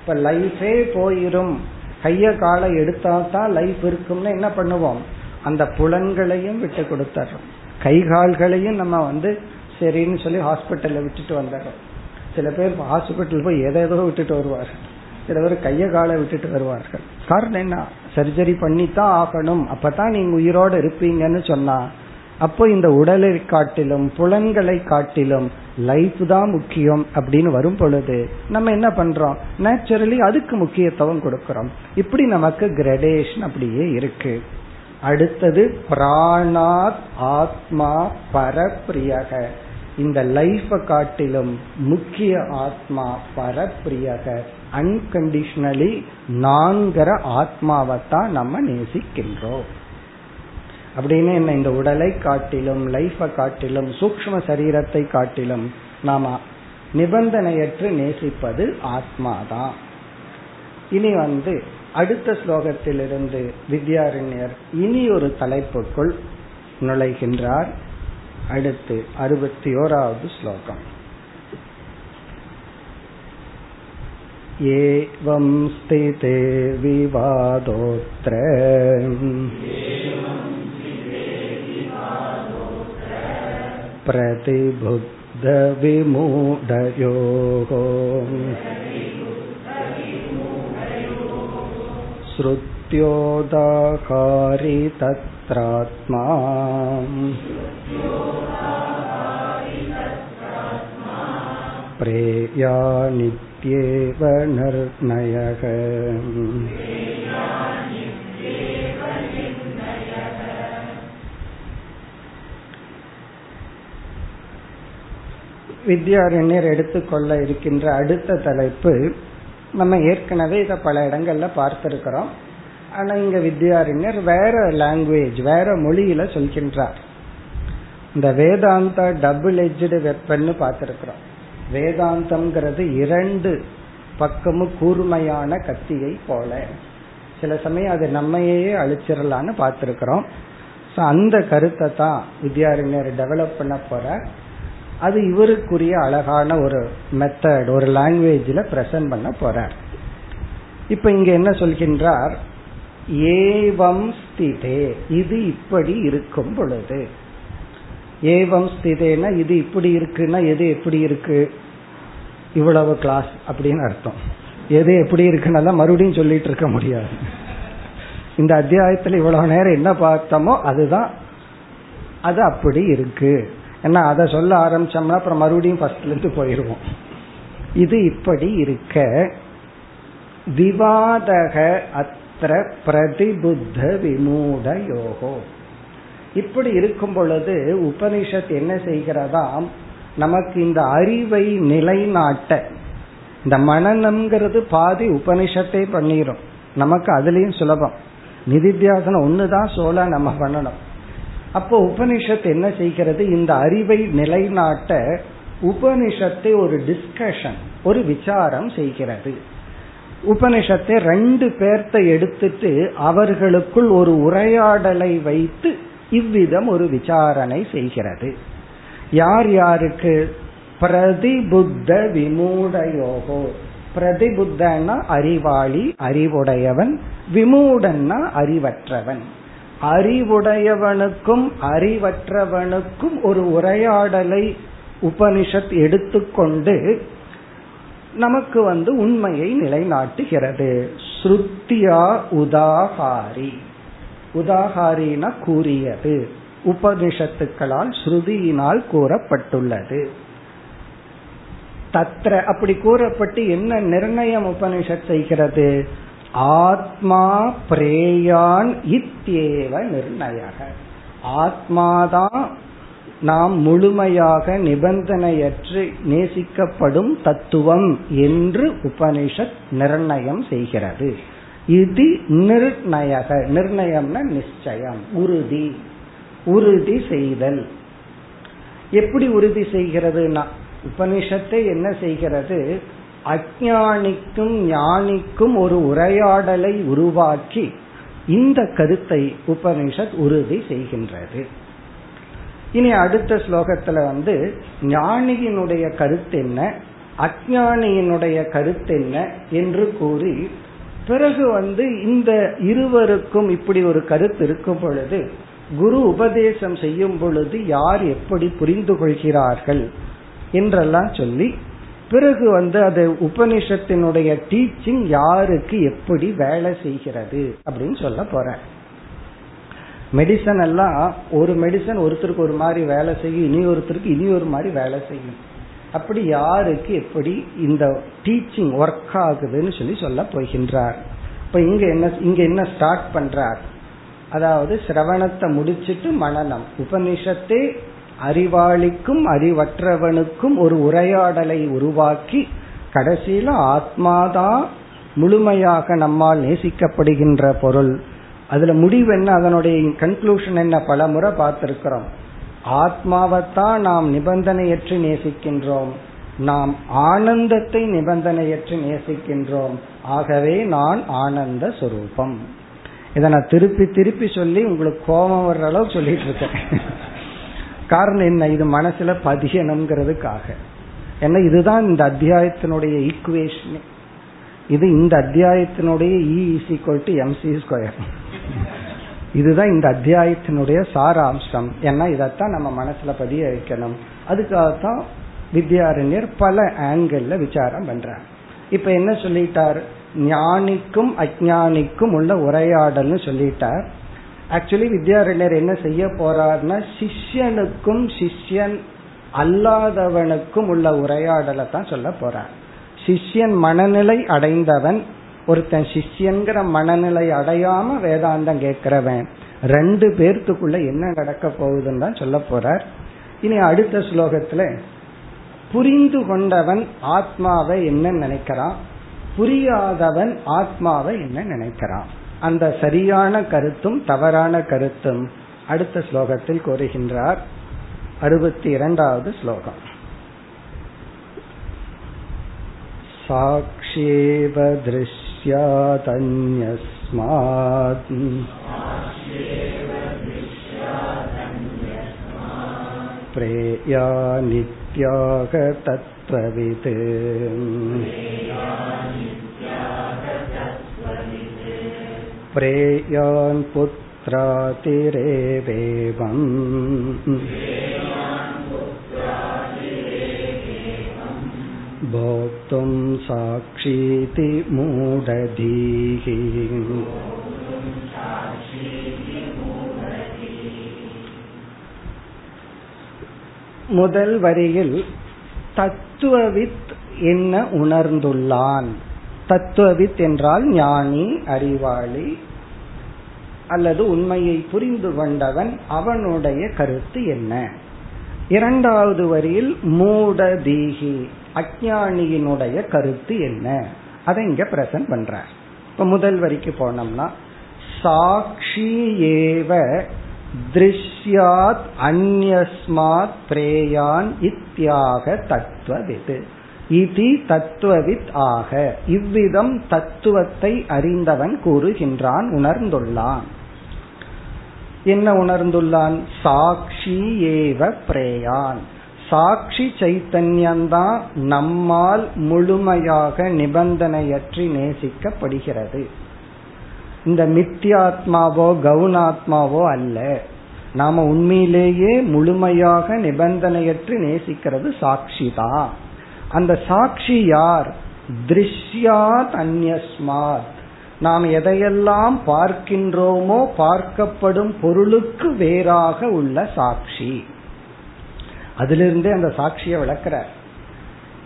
இப்ப லைஃபே போயிரும். கைய காலை எடுத்தா தான் லைஃப் இருக்கும்னு என்ன பண்ணுவோம்? அந்த புலன்களையும் விட்டு கொடுத்துறோம். கை கால்களையும் நம்ம வந்து சரின்னு சொல்லி ஹாஸ்பிட்டல்ல விட்டுட்டு வந்துடுறோம் சில பேர் ஹாஸ்பிட்டல் போய் எதோ விட்டுட்டு வருவார்கள். சில பேர் கைய காலை விட்டுட்டு வருவார்கள். காரணம் என்ன? சர்ஜரி பண்ணித்தான் ஆகணும். அப்பதான் நீங்க உயிரோடு இருப்பீங்கன்னு சொன்னா அப்போ இந்த உடலை காட்டிலும் புலன்களை காட்டிலும் லைஃப் தான் முக்கியம் அப்படின்னு வரும் பொழுது நம்ம என்ன பண்றோம்? நேச்சுரலி அதுக்கு முக்கியத்துவம் கொடுக்கிறோம். இப்படி நமக்கு கிரடேஷன் அப்படியே இருக்கு. அடுத்தது பிராணாத் ஆத்மா பரப்பிரியக. இந்த லைஃப காட்டிலும் முக்கிய ஆத்மா பரப்பிரியக. அன்கண்டிஷனலி நான்கிற ஆத்மாவைத்தான் நம்ம நேசிக்கின்றோம். அப்படின்னு என்ன இந்த உடலை காட்டிலும் லைஃபை காட்டிலும் சூக்ம சரீரத்தை காட்டிலும் நாம நிபந்தனையற்று நேசிப்பது ஆத்மாதான். இனி வந்து அடுத்த ஸ்லோகத்திலிருந்து வித்யாரண்யர் இனி ஒரு தலைப்புக்குள் நுழைகின்றார் அடுத்து அறுபத்தி ஓராவது ஸ்லோகம் एवं स्थिते विवादोऽत्र प्रतिबुद्धविमूढयोः श्रुत्योदाकारि तत्रात्मा प्रेया नित्येव निर्णयः வித்யாரண்யர் எடுத்துக்கொள்ள இருக்கின்ற அடுத்த தலைப்பு நம்ம ஏற்கனவே இதை பல இடங்கள்ல பார்த்திருக்கிறோம். ஆனா இங்க வித்யாரண்யர் வேற லாங்குவேஜ் வேற மொழியில சொல்கின்றார். இந்த வேதாந்தா டபுள் எஜ்டு வெப்பன்னு பார்த்திருக்கிறோம். வேதாந்தம்ங்கிறது இரண்டு பக்கமும் கூர்மையான கத்தியை போல. சில சமயம் அது நம்மையே அழிச்சிடலான்னு பார்த்திருக்கிறோம். அந்த கருத்தை தான் வித்யாரண்யர் டெவலப் பண்ண போற அது இவருக்குரிய அழகான ஒரு மெத்தட் ஒரு லாங்குவேஜில் பிரசன்ட் பண்ண போறார். இப்ப இங்க என்ன சொல்கின்றார்? ஏவம் ஸ்திதே இது இப்படி இருக்கும் பொழுது. ஏவம் ஸ்திதேனா இது இப்படி இருக்குன்னா எது எப்படி இருக்கு? இவ்வளவு கிளாஸ் அப்படின்னு அர்த்தம். எது எப்படி இருக்குன்னா மறுபடியும் சொல்லிட்டு இருக்க முடியாது. இந்த அத்தியாயத்தில் இவ்வளவு நேரம் என்ன பார்த்தோமோ அதுதான். அது அப்படி இருக்கு. ஏன்னா அதை சொல்ல ஆரம்பிச்சோம்னா அப்புறம் மறுபடியும் ஃபர்ஸ்ட்லேருந்து போயிடுவோம் இது இப்படி இருக்க. விவாதக அத்திர பிரதிபுத்த விமூட யோகோ. இப்படி இருக்கும் பொழுது உபனிஷத் என்ன செய்கிறதாம்? நமக்கு இந்த அறிவை நிலைநாட்ட. இந்த மனநம்ங்கிறது பாதி உபனிஷத்தை பண்ணிடும் நமக்கு அதுலயும் சுலபம். நிதித்தியாசனம் ஒண்ணுதான் சோழ நம்ம பண்ணணும். அப்போ உபனிஷத் என்ன செய்கிறது? இந்த அறிவை நிலைநாட்ட உபனிஷத்தை ஒரு டிஸ்கஷன் ஒரு விசாரம் செய்கிறது. உபனிஷத்தை ரெண்டு பேர்த்த எடுத்துட்டு அவர்களுக்குள் ஒரு உரையாடலை வைத்து இவ்விதம் ஒரு விசாரணை செய்கிறது. யார் யாருக்கு? பிரதிபுத்த விமூடயோகோ. பிரதிபுத்தன்னா அறிவாளி அறிவுடையவன் விமூடன்னா அறிவற்றவன். அறிவுடையவனுக்கும் அறிவற்றவனுக்கும் ஒரு உரையாடலை உபனிஷத் எடுத்துக்கொண்டு நமக்கு வந்து உண்மையை நிலைநாட்டுகிறது. ஸ்ருத்தியா உதாகாரி உதாகாரினா கூறியது. உபனிஷத்துக்களால் ஸ்ருதியினால் கூறப்பட்டுள்ளது. தத்ர அப்படி கூறப்பட்டு என்ன நிர்ணயம் உபனிஷத் செய்கிறது? ஆத்மா பிரேயான் இத்தியேவ நிர்ணய ஆத்மாதான் நாம் முழுமையாக நிபந்தனையற்று நேசிக்கப்படும் தத்துவம் என்று உபனிஷத் நிர்ணயம் செய்கிறது. இது நிர்ணயக. நிர்ணயம்னா நிச்சயம். உறுதி. உறுதி செய்தல். எப்படி உறுதி செய்கிறதுனா உபனிஷத்தை என்ன செய்கிறது? அஜானிக்கும் ஞானிக்கும் ஒரு உரையாடலை உருவாக்கி இந்த கருத்தை உபனிஷத் உறுதி செய்கின்றது. இனி அடுத்த ஸ்லோகத்துல வந்து ஞானியினுடைய கருத்து என்ன அஜானியினுடைய கருத்து என்ன என்று கூறி பிறகு வந்து இந்த இருவருக்கும் இப்படி ஒரு கருத்து இருக்கும் பொழுது குரு உபதேசம் செய்யும் பொழுது யார் எப்படி புரிந்து கொள்கிறார்கள் என்றெல்லாம் சொல்லி பிறகு வந்து அது உபனிஷத்தினுடைய டீச்சிங் யாருக்கு எப்படி வேலை செய்கிறது அப்படின்னு சொல்ல போறேன். மெடிசன் எல்லாம் ஒரு மெடிசன் ஒருத்தருக்கு ஒரு மாதிரி வேலை செய்யும் இனி ஒருத்தருக்கு இனி ஒரு மாதிரி வேலை செய்யும். அப்படி யாருக்கு எப்படி இந்த டீச்சிங் ஒர்க் ஆகுதுன்னு சொல்லி சொல்ல போகின்றார். இப்ப இங்க என்ன இங்க என்ன ஸ்டார்ட் பண்றார்? அதாவது சிரவணத்தை முடிச்சிட்டு மனநம். உபனிஷத்தே அறிவாளிக்கும் அறிவற்றவனுக்கும் ஒரு உரையாடலை உருவாக்கி கடைசியில ஆத்மாதான் முழுமையாக நம்மால் நேசிக்கப்படுகின்ற பொருள். அதுல முடிவு என்ன? அதனுடைய கன்க்ளூஷன் என்ன? பல முறை பார்த்திருக்கிறோம். ஆத்மாவைத்தான் நாம் நிபந்தனையற்று நேசிக்கின்றோம். நாம் ஆனந்தத்தை நிபந்தனையற்று நேசிக்கின்றோம். ஆகவே நான் ஆனந்த சுரூபம். இதை நான் திருப்பி திருப்பி சொல்லி உங்களுக்கு கோபம் வர்ற அளவு சொல்லிட்டு இருக்கேன். காரணம் என்ன? இது மனசுல பதியணுங்கிறதுக்காக ஏன்னா இதுதான் இந்த அத்தியாயத்தினுடைய ஈக்குவேஷன் இது இந்த அத்தியாயத்தினுடைய E is equal to M C square இதுதான் இந்த அத்தியாயத்தினுடைய சாராம்சம். ஏன்னா இதைத்தான் நம்ம மனசுல பதிய வைக்கணும். அதுக்காகத்தான் வித்யாரண்யர் பல ஆங்கிள் விசாரம் பண்றார். இப்ப என்ன சொல்லிட்டார்? ஞானிக்கும் அஜானிக்கும் உள்ள உரையாடல்னு சொல்லிட்டார். ஆக்சுவலி வித்யாரண்யர் என்ன செய்ய போறார்னா சிஷ்யனுக்கும் சிஷ்யன் அல்லாதவனுக்கும் உள்ள உரையாடலை தான் சொல்ல போறார். சிஷ்யன் மனநிலை அடைந்தவன் ஒருத்தன் சிஷ்யன்கிற மனநிலை அடையாம வேதாந்தம் கேட்கிறவன் ரெண்டு பேர்த்துக்குள்ள என்ன நடக்க போகுதுன்னு தான் சொல்ல போறார். இனி அடுத்த ஸ்லோகத்துல புரிந்து கொண்டவன் ஆத்மாவை என்ன நினைக்கிறான். புரியாதவன் ஆத்மாவை என்ன நினைக்கிறான். அந்த சரியான கருத்தும் தவறான கருத்தும் அடுத்த ஸ்லோகத்தில் கூறுகின்றார் அறுபத்தி இரண்டாவது ஸ்லோகம் साक्ष्येव दृश्यादन्यस्मात् प्रेया नित्यागतत्त्ववित् प्रेयान् पुत्रातिरेवेवम् भोक्तुं साक्षीति मूढधीः முதல் வரியில் தத்துவவித் என்ன உணர்ந்துள்ளான் தத்துவவித் என்றால் ஞானி அறிவாளி அல்லது உண்மையை புரிந்து கொண்டவன் அவனுடைய கருத்து என்ன? இரண்டாவது வரியில் மூடதீகி அஜானியினுடைய கருத்து என்ன? அதை இங்க பிரசன்ட் பண்ற இப்ப முதல் வரிக்கு போனோம்னா சாட்சி ஏவ திருஷ்யாத் அந்யஸ்மாத் பிரேயான் இத்தியாக தத்துவவித். இதி தத்துவவித் ஆக. இவ்விதம் தத்துவத்தை அறிந்தவன் கூறுகின்றான் உணர்ந்துள்ளான். என்ன உணர்ந்துள்ளான்? சாட்சி ஏவ பிரேயான். சாட்சி சைத்தன்யம்தான் நம்மால் முழுமையாக நிபந்தனையற்றி நேசிக்கப்படுகிறது. இந்த மித்தியாத்மாவோ கவுனாத்மாவோ அல்ல. நாம உண்மையிலேயே முழுமையாக நிபந்தனையற்று நேசிக்கிறது சாட்சி தான் அந்த சாட்சி யார்? திருஷ்யாத் அந்யஸ்மாத் நாம் எதையெல்லாம் பார்க்கின்றோமோ பார்க்கப்படும் பொருளுக்கு வேறாக உள்ள சாட்சி. அதிலிருந்தே அந்த சாட்சியை விளக்குறார்.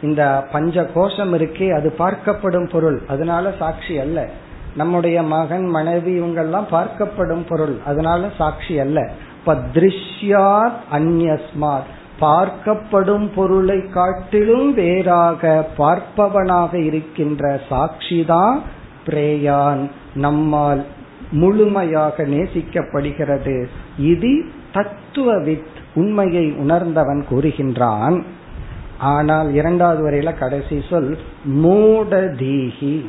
இந்த பஞ்ச கோஷம் இருக்கே அது பார்க்கப்படும் பொருள். அதனால சாட்சி அல்ல. நம்முடைய மகன் மனைவி இவங்கெல்லாம் பார்க்கப்படும் பொருள். அதனால சாட்சி அல்ல. இப்ப திருஷ்யாத் அந்யஸ்மாத் பார்க்கப்படும் பொருளை காட்டிலும் வேறாக பார்ப்பவனாக இருக்கின்ற சாட்சிதான் பிரேயான். நம்மால் முழுமையாக நேசிக்கப்படுகிறது. இது தத்துவவித் உண்மையை உணர்ந்தவன் கூறுகின்றான். ஆனால் இரண்டாவது வரையில கடைசி சொல் மூடதீகி.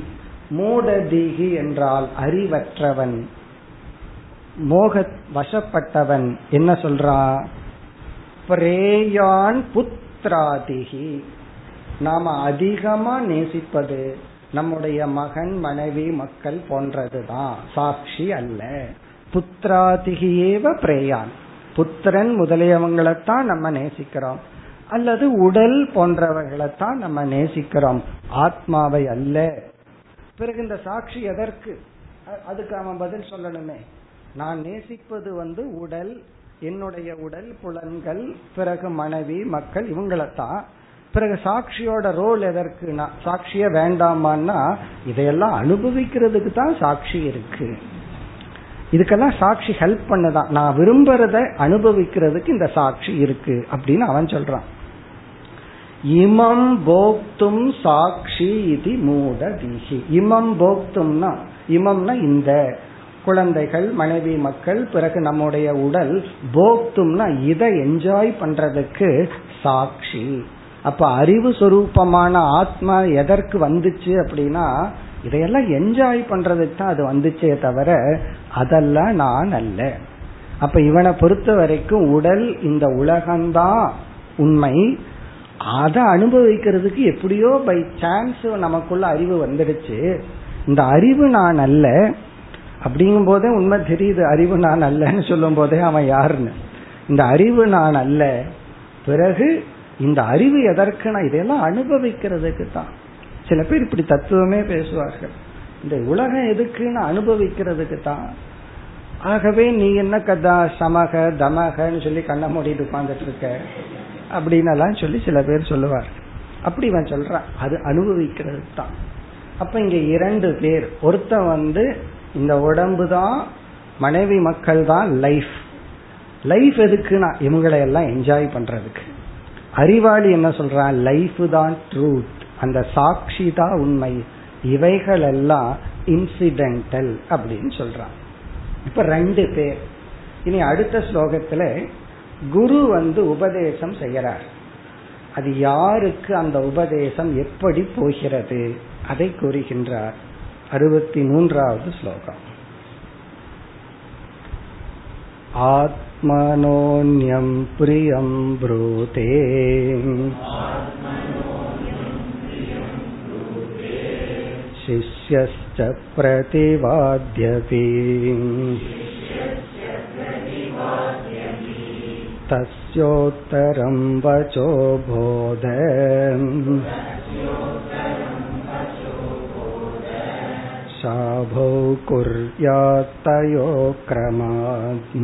மூடதீகி என்றால் அறிவற்றவன் மோக வசப்பட்டவன். என்ன சொல்றான் பிரேயான் புத்திராதிகி. நாம அதிகமா நேசிப்பது நம்முடைய மகன் மனைவி மக்கள் போன்றதுதான். சாட்சி அல்ல. புத்திராதிகியேவ பிரேயான். புத்திரன் முதலியவங்களைத்தான் நம்ம நேசிக்கிறோம். அல்லது உடல் போன்றவர்களைத்தான் நம்ம நேசிக்கிறோம். ஆத்மாவை அல்ல. பிறகு இந்த சாட்சி எதற்கு? அதுக்கு அவன் பதில் சொல்லணுமே. நான் நேசிப்பது வந்து உடல் என்னுடைய உடல் புலன்கள் பிறகு மனைவி மக்கள் இவங்களைத்தான். பிறகு சாட்சியோட ரோல் எதற்குனா சாட்சிய வேண்டாமான்னா இதையெல்லாம் அனுபவிக்கிறதுக்கு தான் சாட்சி இருக்கு. இதுக்கெல்லாம் சாட்சி ஹெல்ப் பண்ணதான். நான் விரும்புறத அனுபவிக்கிறதுக்கு இந்த சாட்சி இருக்கு அப்படின்னு அவன் சொல்றான். இமம் போக்தும் சாட்சி இது மூட தீகி இமம் போக்தும்னா இமம்னா இந்த. குழந்தைகள் மனைவி மக்கள் பிறகு நம்முடைய உடல் போக்தும்னா இதை என்ஜாய் பண்றதுக்கு சாட்சி. அப்ப அறிவு சுரூபமான ஆத்மா எதற்கு வந்துச்சு அப்படின்னா இதையெல்லாம் என்ஜாய் பண்றதுக்கு தான் அது வந்துச்சே தவிர அதெல்லாம் நான் அல்ல. அப்ப இவனை பொறுத்த வரைக்கும் உடல் இந்த உலகம்தான் உண்மை. அதை அனுபவிக்கிறதுக்கு எப்படியோ பை சான்ஸ் நமக்குள்ள அறிவு வந்துடுச்சு. இந்த அறிவு நான் அல்ல அப்படிங்கும் போதே உண்மை தெரியுது அறிவு நான் அல்லன்னு சொல்லும் போதே அவன் யாருன்னு. இந்த அறிவு நான் அல்ல. பிறகு இந்த அறிவு எதற்கு நான்? இதெல்லாம் அனுபவிக்கிறதுக்கு தான். சில பேர் இப்படி தத்துவமே பேசுவார்கள். இந்த உலகம் எதுக்குன்னு அனுபவிக்கிறதுக்கு தான். ஆகவே நீ என்ன கதா சமக தமகன்னு சொல்லி கண்ணை மூடிட்டு உட்காந்துட்டு இருக்க அப்படின்னு சொல்லி சில பேர் சொல்லுவார். அப்படி இவன் சொல்றான். அது அனுபவிக்கிறது தான். அப்ப இங்க இரண்டு பேர். ஒருத்தன் வந்து இந்த உடம்பு தான் மனைவி மக்கள் தான் லைஃப் லைஃப் எதுக்குன்னா இவங்களை எல்லாம் என்ஜாய் பண்றதுக்கு. அறிவாளி என்ன சொல்றான்? லைஃப் தான் ட்ரூத் அந்த சாட்சி தான் உண்மை. இவைகள் எல்லாம் இன்சிடென்டல் அப்படின்னு சொல்றான். இப்ப ரெண்டு பேர். இனி அடுத்த ஸ்லோகத்துல குரு வந்து உபதேசம் செய்யறார். அது யாருக்கு அந்த உபதேசம் எப்படி போகிறது? அதை கூறுகின்றார். அறுபத்தி மூன்றாவது ஸ்லோகம் आत्मनोऽन्यं प्रियं ब्रूते शिष्यश्च प्रतिवाद्यपि तस्योत्तरं वचो बोध शाभौ कुर्यात्तयो क्रमात्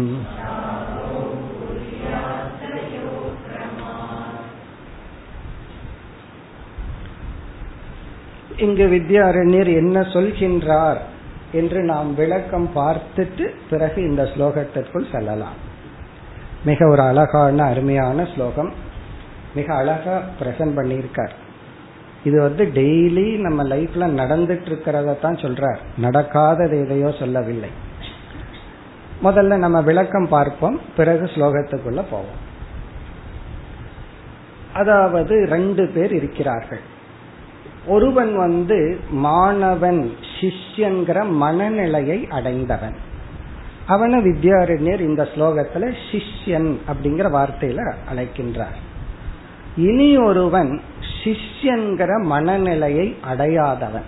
இங்கு வித்யாரண்யர் என்ன சொல்கின்றார் என்று நாம் விளக்கம் பார்த்துட்டு பிறகு இந்த ஸ்லோகத்திற்குள் செல்லலாம் மிக ஒரு அழகான அருமையான ஸ்லோகம் மிக அழகா பிரசன்ட் பண்ணியிருக்கார் இது வந்து டெய்லி நம்ம லைஃப்ல நடந்துட்டு இருக்கிறத தான் சொல்றார். நடக்காதது எதையோ சொல்லவில்லை. முதல்ல நம்ம விளக்கம் பார்ப்போம். பிறகு ஸ்லோகத்துக்குள்ள போவோம். அதாவது ரெண்டு பேர் இருக்கிறார்கள். ஒருவன் வந்து மாணவன் சிஷ்யங்கிற மனநிலையை அடைந்தவன். அவன வித்யாரண்யர் இந்த ஸ்லோகத்துல சிஷ்யன் அப்படிங்கிற வார்த்தையில அழைக்கின்றார். இனி ஒருவன் சிஷ்யன்கிற மனநிலையை அடையாதவன்.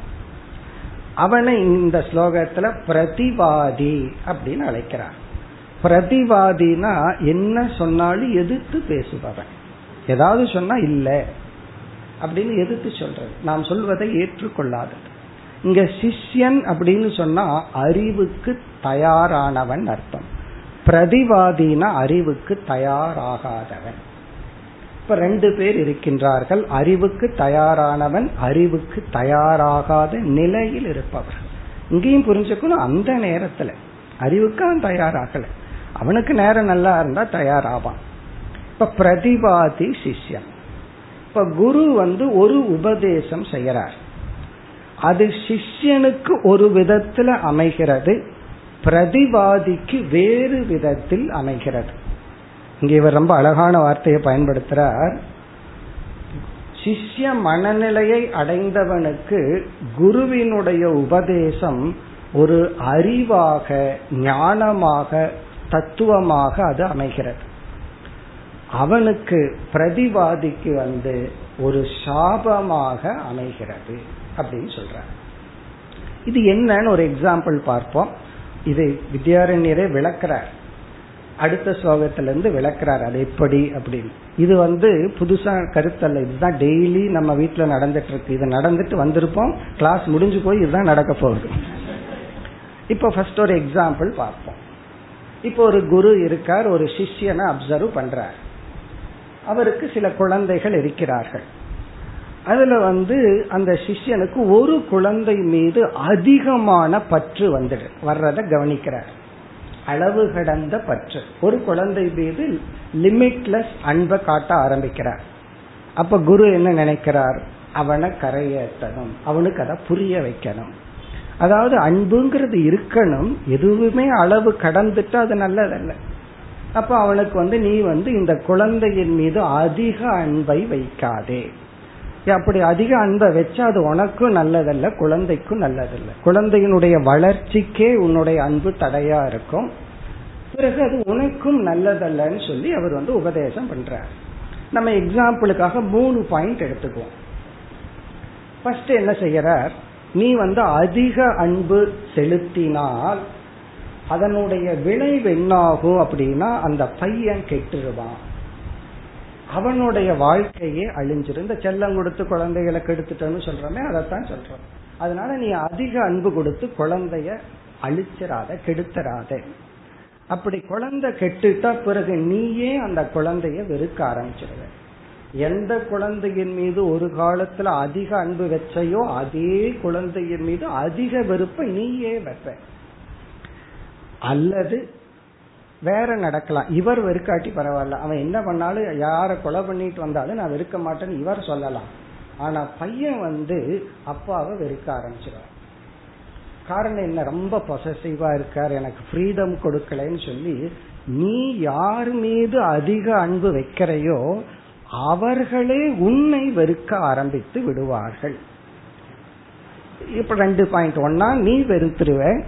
அவனை இந்த ஸ்லோகத்துல பிரதிவாதி அப்படின்னு அழைக்கிறார். பிரதிவாதினா என்ன சொன்னாலும் எதிர்த்து பேசுபவன். ஏதாவது சொன்னா இல்ல அப்படின்னு எதிர்த்து சொல்றது. நாம் சொல்வதை ஏற்றுக்கொள்ளாதது. இங்க சிஷ்யன் அப்படின்னு சொன்னா அறிவுக்கு தயாரானவன் அர்த்தம். பிரதிவாதினா அறிவுக்கு தயாராகாதவன். இப்ப ரெண்டு பேர் இருக்கின்றார்கள். அறிவுக்கு தயாரானவன் அறிவுக்கு தயாராகாத நிலையில் இருப்பவர். இங்கேயும் புரிஞ்சுக்கணும் அந்த நேரத்துல அறிவுக்கு அவன் தயாராகல. அவனுக்கு நேரம் நல்லா இருந்தா தயாராவான். இப்ப பிரதிவாதி சிஷ்யன். இப்ப குரு வந்து ஒரு உபதேசம் செய்யறார். அது சிஷ்யனுக்கு ஒரு விதத்துல அமைகிறது பிரதிவாதிக்கு வேறு விதத்தில் அமைகிறது. இங்க இவர் ரொம்ப அழகான வார்த்தையை பயன்படுத்துறார். சிஷ்ய மனநிலையை அடைந்தவனுக்கு குருவினுடைய உபதேசம் ஒரு அறிவாக ஞானமாக தத்துவமாக அது அமைகிறது. அவனுக்கு பிரதிவாதிக்கு வந்து ஒரு சாபமாக அமைகிறது அப்படின்னு சொல்ற இது என்னன்னு ஒரு எக்ஸாம்பிள் பார்ப்போம். இது வித்யாரண்யரே விளக்கிறார். அடுத்த ஸ்லோகத்திலிருந்து விளக்குறார் அது எப்படி? அப்படின்னு. இது வந்து புதுசா கருத்தல்ல. இதுதான் டெய்லி நம்ம வீட்டுல நடந்துட்டு இருக்கு இது நடந்துட்டு வந்திருப்போம். கிளாஸ் முடிஞ்சு போய் இதுதான் நடக்க போகுது. இப்போ ஃபர்ஸ்ட் ஒரு எக்ஸாம்பிள் பார்ப்போம். இப்போ ஒரு குரு இருக்கார். ஒரு சிஷ்யனை அப்சர்வ் பண்றார். அவருக்கு சில குழந்தைகள் இருக்கிறார்கள். அதுல வந்து அந்த சிஷ்யனுக்கு ஒரு குழந்தை மீது அதிகமான பற்று வந்துடு வர்றத கவனிக்கிறார். அளவு கடந்த பற்று. ஒரு குழந்தை மீது லிமிட்லெஸ் அன்பை காட்ட ஆரம்பிக்கிறார். அப்ப குரு என்ன நினைக்கிறார்? அவனை கரையேற்றணும். அவனுக்கு அதை புரிய வைக்கணும். அதாவது அன்புங்கிறது இருக்கணும். எதுவுமே அளவு கடந்துட்டு அது நல்லதல்ல. அப்ப அவனுக்கு வந்து நீ வந்து இந்த குழந்தையின் மீது அதிக அன்பை வைக்காதே. அப்படி அதிக அன்பை வச்சா அது உனக்கும் நல்லதல்ல குழந்தைக்கும் நல்லதல்ல. குழந்தையினுடைய வளர்ச்சிக்கே உன்னுடைய அன்பு தடையா இருக்கும். பிறகு அது உனக்கும் நல்லதல்லன்னு சொல்லி அவர் வந்து உபதேசம் பண்றார். நம்ம எக்ஸாம்பிளுக்காக மூணு பாயிண்ட் எடுத்துக்குவோம். ஃபர்ஸ்ட் என்ன செய்யறார்? நீ வந்து அதிக அன்பு செலுத்தினால் அதனுடைய விளைவு என்னாகும் அப்படின்னா அந்த பையன் கெட்டுருவான். அவனுடைய வாழ்க்கையே அழிஞ்சிருந்த இந்த செல்லம் கொடுத்து குழந்தைகளை கெடுத்துட்டோன்னு சொல்றோமே அதைத்தான் சொல்றோம். அதனால நீ அதிக அன்பு கொடுத்து குழந்தைய அழிச்சிடாத கெடுத்துறாத அப்படி குழந்தை கெட்டுட்டா பிறகு நீயே அந்த குழந்தைய வெறுக்க ஆரம்பிச்சிருவ. எந்த குழந்தையின் மீது ஒரு காலத்துல அதிக அன்பு வச்சையோ அதே குழந்தையின் மீது அதிக வெறுப்பை நீயே வைப்ப. அல்லது வேற நடக்கலாம். இவர் வெறுக்காட்டி பரவாயில்ல. அவன் என்ன பண்ணாலும் யார கொலை பண்ணிட்டு வந்தாலும் நான் வெறுக்க மாட்டேன்னு இவர் சொல்லலாம். ஆனா பையன் வந்து அப்பாவை வெறுக்க ஆரம்பிச்சிருவான். காரணம் என்ன? ரொம்ப பொசசிவா இருக்கார். எனக்கு ஃப்ரீடம் கொடுக்கலன்னு சொல்லி நீ யார் மீது அதிக அன்பு வைக்கிறையோ அவர்களே உன்னை வெறுக்க ஆரம்பித்து விடுவார்கள். இப்ப ரெண்டு பாயிண்ட் ஒன்னா நீ வெறுத்துருவ.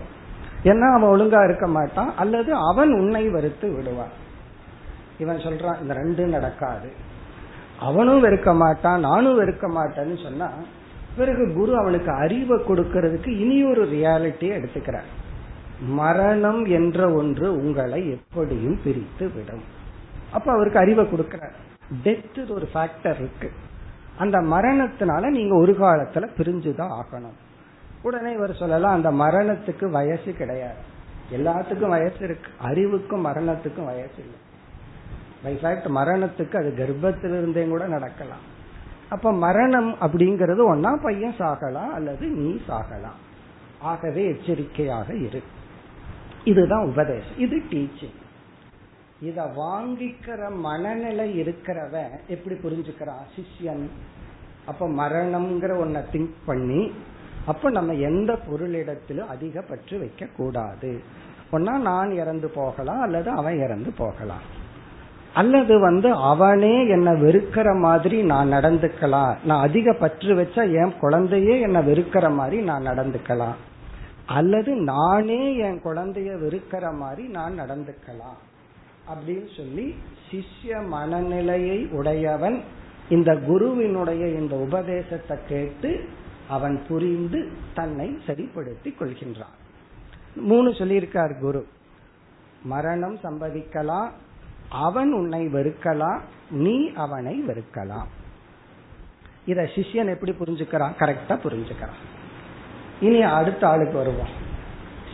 ஏன்னா அவன் ஒழுங்கா இருக்க மாட்டான் அல்லது அவன் உன்னை வெறுத்து விடுவான். இவன் சொல்றான் இந்த ரெண்டும் நடக்காது. அவனும் வெறுக்க மாட்டான் நானும் வெறுக்க மாட்டேன்னு சொன்னா பிறகு குரு அவனுக்கு அறிவை கொடுக்கறதுக்கு இனி ஒரு ரியாலிட்டியை எடுத்துக்கிறார். மரணம் என்ற ஒன்று உங்களை எப்படியும் பிரித்து விடும். அப்ப அவருக்கு அறிவை கொடுக்கிறார். டெத் ஒரு ஃபேக்டர் இருக்கு. அந்த மரணத்தினால நீங்க ஒரு காலத்துல பிரிஞ்சுதான் ஆகணும். உடனே இவர் சொல்லலாம் அந்த மரணத்துக்கு வயசு கிடையாது. எல்லாத்துக்கும் வயசு இருக்கு. அறிவுக்கும் மரணத்துக்கும் வயசு இல்லை. பைஃபேக்ட் மரணத்துக்கு அது கர்ப்பத்திலிருந்தே கூட நடக்கலாம். அப்ப மரணம் அப்படிங்கறது ஒன்னா பையன் சாகலாம் அல்லது நீ சாகலாம். ஆகவே எச்சரிக்கையாக இரு. இதுதான் உபதேசம். இது டீச்சிங் இத வாங்கிக்கிற மனநிலை இருக்கிறவன் எப்படி புரிஞ்சுக்கிறான்? சிஷ்யன். அப்ப மரணம்ங்கிற ஒன்ன திங்க் பண்ணி அப்ப நம்ம எந்த பொருளிடத்திலும் அதிக பற்று வைக்க கூடாது ஒன்னா நான் இறந்து போகலாம் அல்லது அவன் இறந்து போகலாம். அல்லது வந்து அவனே என்னை வெறுக்கிற மாதிரி நான் நடந்துக்கலாம். நான் அதிக பற்று வச்சா என் குழந்தையே என்னை வெறுக்கிற மாதிரி நான் நடந்துக்கலாம். அல்லது நானே என் குழந்தைய வெறுக்கிற மாதிரி நான் நடந்துக்கலாம். அப்படின்னு சொல்லி சிஷ்ய மனநிலையை உடையவன் இந்த குருவினுடைய இந்த உபதேசத்தை கேட்டு அவன் புரிந்து தன்னை சரிப்படுத்திக் கொள்கின்றான். மூணு சொல்லியிருக்கார் குரு. மரணம் சம்பவிக்கலாம் அவன் உன்னை வெறுக்கலாம் நீ அவனை வெறுக்கலாம். இத சிஷ்யன் எப்படி புரிஞ்சுக்கிறான்? கரெக்டா புரிஞ்சுக்கிறான். இனி அடுத்த ஆளுக்கு வருவோம்.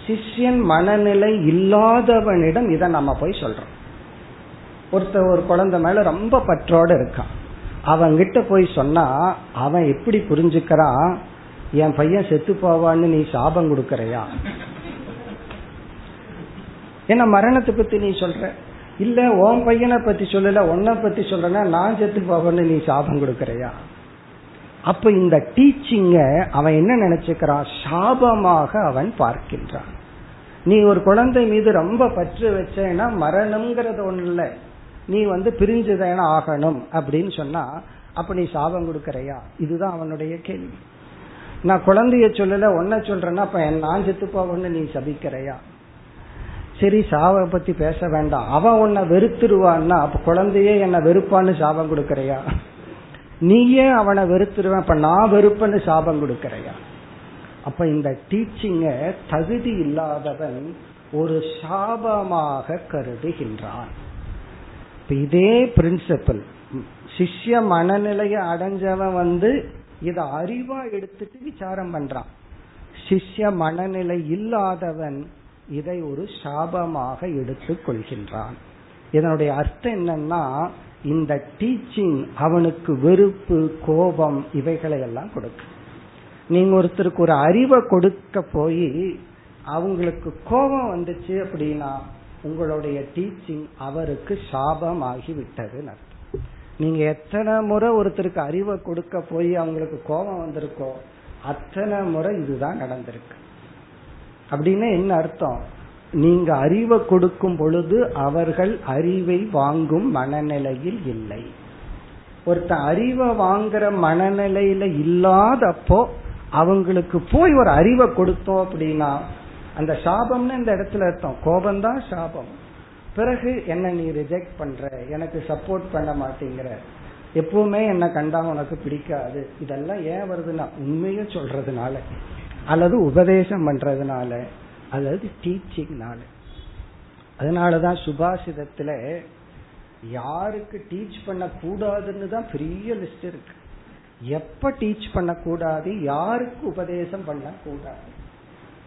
சிஷ்யன் மனநிலை இல்லாதவனிடம் இதை நம்ம போய் சொல்றோம். ஒருத்தர் ஒரு குழந்தை மேல ரொம்ப பற்றோடு இருக்கான். அவங்கிட்ட போய் சொன்னா அவன் எப்படி புரிஞ்சுக்கிறான்? என் பையன் செத்து போவான்னு நீ சாபம் கொடுக்கறையா? ஏன்னா மரணத்தை பத்தி நீ சொல்ற? இல்ல உன் பையனை பத்தி சொல்லல உன்னை பத்தி சொல்றனா நான் செத்து போவேன்னு நீ சாபம் கொடுக்கறையா? அப்ப இந்த டீச்சிங்க அவன் என்ன நினைச்சுக்கிறான்? சாபமாக அவன் பார்க்கின்றான். நீ ஒரு குழந்தை மீது ரொம்ப பற்று வச்சேன்னா மரணம்ங்கிறது ஒண்ணு இல்லை நீ வந்து பிரிஞ்சுதான ஆகணும் அப்படின்னு சொன்னா அப்ப நீ சாபம் கொடுக்கறையா? இதுதான் அவனுடைய கேள்வி. நான் குழந்தைய சொல்லல ஒன்ன சொல்றேன்னா அப்ப நான் செத்து போவோன்னு நீ சபிக்கிறையா? சரி சாவை பத்தி பேச வேண்டாம். அவன் உன்னை வெறுத்துருவான்னா அப்ப குழந்தையே என்ன வெறுப்பான்னு சாபம் கொடுக்கறையா? நீயே அவனை வெறுத்துருவேன் அப்ப நான் வெறுப்பன்னு சாபம் கொடுக்கறையா? அப்ப இந்த டீச்சிங்க தகுதி இல்லாதவன் ஒரு சாபமாக கருதுகின்றான். இதே பிரின்சிபல் சிஷ்ய மனநிலைய அடைஞ்சவன் வந்து இத அறிவா எடுத்துட்டு விசாரம் பண்றான். சிஷ்ய மனநிலை இல்லாதவன் இதை ஒரு சாபமாக எடுத்துக் கொள்கின்றான். இதனுடைய அர்த்தம் என்னன்னா இந்த டீச்சிங் அவனுக்கு வெறுப்பு கோபம் இவைகளை எல்லாம் கொடுக்கு நீங்க ஒருத்தருக்கு ஒரு அறிவை கொடுக்க போய் அவங்களுக்கு கோபம் வந்துச்சு அப்படின்னா உங்களுடைய டீச்சிங் அவருக்கு சாபம் அர்த்தம். நீங்க எத்தனை முறை ஒருத்தருக்கு அறிவை கொடுக்க போய் அவங்களுக்கு கோபம் வந்திருக்கோ அத்தனை முறை இதுதான் நடந்திருக்கு. அப்படின்னு என்ன அர்த்தம்? நீங்க அறிவை கொடுக்கும் பொழுது அவர்கள் அறிவை வாங்கும் மனநிலையில் இல்லை. ஒருத்தன் அறிவை வாங்குற மனநிலையில இல்லாதப்போ அவங்களுக்கு போய் ஒரு அறிவை கொடுத்தோம் அப்படின்னா அந்த சாபம்னு இந்த இடத்துல அர்த்தம். கோபம்தான் சாபம். பிறகு என்ன நீ ரிஜெக்ட் பண்ற. எனக்கு சப்போர்ட் பண்ண மாட்டேங்கிற. எப்பவுமே என்ன கண்டா உனக்கு பிடிக்காது. இதெல்லாம் ஏன் வருதுன்னா உண்மையை சொல்றதுனால. அல்லது உபதேசம் பண்றதுனால. அல்லது டீச்சிங்னால அதனாலதான் சுபாஷிதத்துல யாருக்கு டீச் பண்ண கூடாதுன்னு தான் பெரிய லிஸ்ட் இருக்கு. எப்ப டீச் பண்ண கூடாது யாருக்கு உபதேசம் பண்ண கூடாது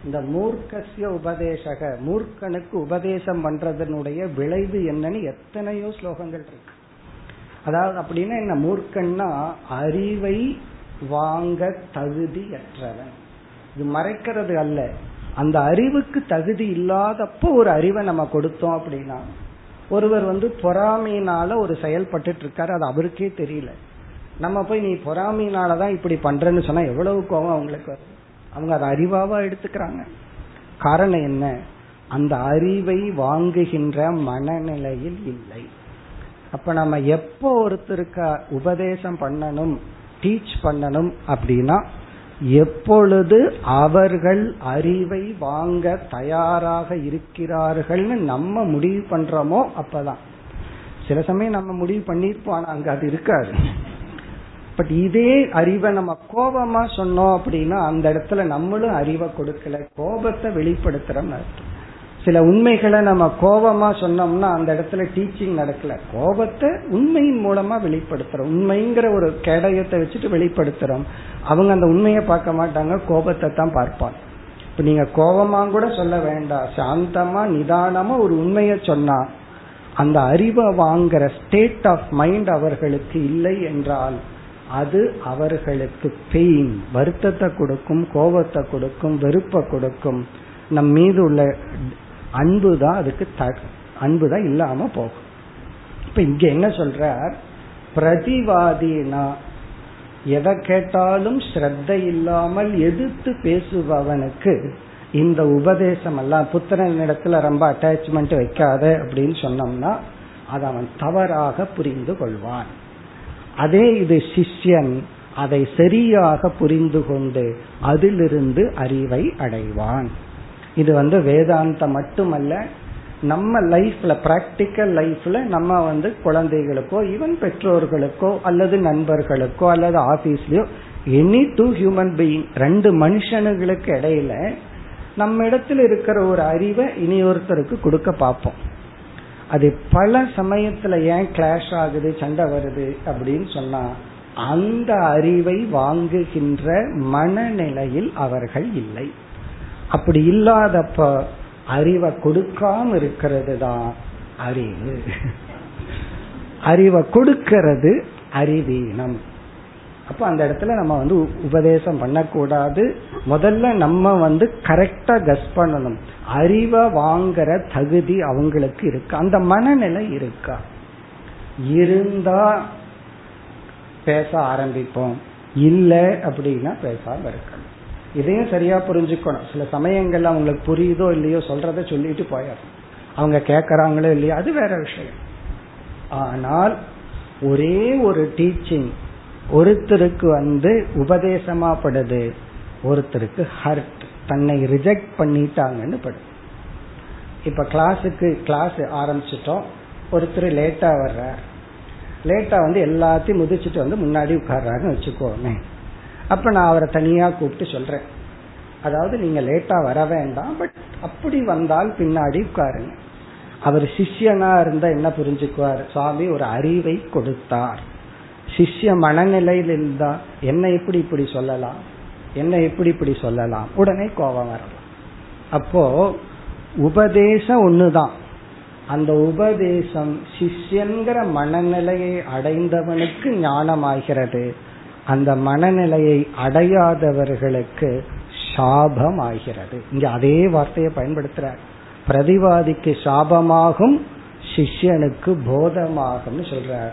இந்த மூர்க்கசிய உபதேசக மூர்க்கனுக்கு உபதேசம் பண்றதனுடைய விளைவு என்னன்னு எத்தனையோ ஸ்லோகங்கள் இருக்கு. அதாவது அப்படின்னா என்ன மூர்க்கன்னா அறிவை வாங்க தகுதியற்றவன். இது மறைக்கிறது அல்ல. அந்த அறிவுக்கு தகுதி இல்லாதப்போ ஒரு அறிவை நம்ம கொடுத்தோம் அப்படின்னா ஒருவர் வந்து பொறாமையினால ஒரு செயல்பட்டு இருக்காரு அது அவருக்கே தெரியல. நம்ம போய் நீ பொறாமையினாலதான் இப்படி பண்றேன்னு சொன்னா எவ்வளவு கோவம் அவங்களுக்கு வரும். அவங்க அதை அறிவாவா எடுத்துக்கிறாங்க. காரணம் என்ன? அந்த அறிவை வாங்குகின்ற மனநிலையில் இல்லை. அப்ப நம்ம எப்போ ஒருத்தருக்கு உபதேசம் பண்ணணும் டீச் பண்ணணும் அப்படின்னா எப்பொழுது அவர்கள் அறிவை வாங்க தயாராக இருக்கிறார்கள்னு நம்ம முடிவு பண்றோமோ அப்பதான். சில சமயம் நம்ம முடிவு பண்ணிருப்போம் ஆனா அங்க அது இருக்காது. பட் இதே அறிவை நம்ம கோபமா சொன்னோம் அப்படின்னா அந்த இடத்துல நம்மளும் அறிவை கொடுக்கல. கோபத்தை வெளிப்படுத்துறோம் சில உண்மைகளை நம்ம கோபமா சொன்னோம்னா அந்த இடத்துல டீச்சிங் நடக்கல. கோபத்தை உண்மையின் மூலமா வெளிப்படுத்துறோம். உண்மைங்கிற ஒரு கேடயத்தை வச்சுட்டு வெளிப்படுத்துறோம். அவங்க அந்த உண்மையை பார்க்க மாட்டாங்க கோபத்தை தான் பார்ப்பாங்க. இப்ப நீங்க கோபமா கூட சொல்ல வேண்டாம். சாந்தமா நிதானமா ஒரு உண்மையை சொன்னா அந்த அறிவை வாங்குற ஸ்டேட் ஆஃப் மைண்ட் அவர்களுக்கு இல்லை என்றால் அது அவர்களுக்கு பெயின் வருத்தத்தை கொடுக்கும் கோபத்தை கொடுக்கும் வெறுப்பை கொடுக்கும். நம் மீது உள்ள அன்பு தான் அதுக்கு த அன்பு தான் இல்லாம போகும். இப்ப இங்க என்ன சொல்ற பிரதிவாதினா எதை கேட்டாலும் ஸ்ரத்த இல்லாமல் எதிர்த்து பேசுபவனுக்கு இந்த உபதேசம் எல்லாம் புத்திரன் இடத்துல ரொம்ப அட்டாச்மெண்ட் வைக்காத அப்படின்னு சொன்னோம்னா அதை அவன் தவறாக புரிந்து கொள்வான். அதே இது சிஷ்யன் அதை சரியாக புரிந்து கொண்டு அதிலிருந்து அறிவை அடைவான். இது வந்து வேதாந்தம் மட்டுமல்ல நம்ம லைஃப்ல பிராக்டிக்கல் லைஃப்ல நம்ம வந்து குழந்தைகளுக்கோ ஈவன் பெற்றோர்களுக்கோ அல்லது நண்பர்களுக்கோ அல்லது ஆபீஸ்லயோ எனி டூ ஹியூமன் பீயிங் ரெண்டு மனுஷனுங்களுக்கு இடையில நம்ம இடத்துல இருக்கிற ஒரு அறிவை இனி ஒருத்தருக்கு கொடுக்க பார்ப்போம். அது பல சமயத்துல ஏன் கிளாஷ் ஆகுது சண்டை வருது அப்படின்னு சொன்னா அந்த அறிவை வாங்குகின்ற மனநிலையில் அவர்கள் இல்லை. அப்படி இல்லாதப்ப அறிவை கொடுக்காம இருக்கிறது தான் அறிவு. அறிவை கொடுக்கிறது அறிவீனம். அப்ப அந்த இடத்துல நம்ம வந்து உபதேசம் பண்ணக்கூடாது. முதல்ல நம்ம வந்து கரெக்டா கஸ் பண்ணணும். அறிவை வாங்குற தகுதி அவங்களுக்கு இருக்கு? அந்த மனநிலை இருக்கா? இருந்தா பேச ஆரம்பிப்போம். இல்லை அப்படின்னா பேசாம இருக்கணும். இதையும் சரியா புரிஞ்சுக்கணும். சில சமயங்கள்ல அவங்களுக்கு புரியுதோ இல்லையோ சொல்றத சொல்லிட்டு போயிடும் அவங்க கேட்கறாங்களோ இல்லையோ அது வேற விஷயம். ஆனால் ஒரே ஒரு டீச்சிங் ஒருத்தருக்கு வந்து உபதேசமா படுது ஒருத்தருக்கு ஹர்ட் தன்னை ரிஜெக்ட் பண்ணிட்டாங்கன்னு படுது இப்ப கிளாஸுக்கு கிளாஸ் ஆரம்பிச்சிட்டோம் ஒருத்தர் லேட்டா வர்றார். லேட்டா வந்து எல்லாத்தையும் முதிச்சுட்டு வந்து முன்னாடி உட்கார்றாருன்னு வச்சுக்கோமே. அப்ப நான் அவரை தனியா கூப்பிட்டு சொல்றேன். அதாவது நீங்க லேட்டா வர வேண்டாம் பட் அப்படி வந்தால் பின்னாடி உட்காருங்க. அவர் சிஷ்யனா இருந்தா என்ன புரிஞ்சுக்குவார்? சுவாமி ஒரு அறிவை கொடுத்தார். சிஷ்ய மனநிலையில் இருந்தா என்ன எப்படி இப்படி சொல்லலாம்? என்ன எப்படி இப்படி சொல்லலாம்? உடனே கோபம் வரலாம். அப்போ உபதேசம் ஒண்ணுதான். அந்த உபதேசம் சிஷ்யங்கிற மனநிலையை அடைந்தவனுக்கு ஞானமாகிறது. அந்த மனநிலையை அடையாதவர்களுக்கு சாபம் ஆகிறது இங்க அதே வார்த்தையை பயன்படுத்துற பிரதிவாதிக்கு சாபமாகும் சிஷ்யனுக்கு போதமாகும்னு சொல்றார்.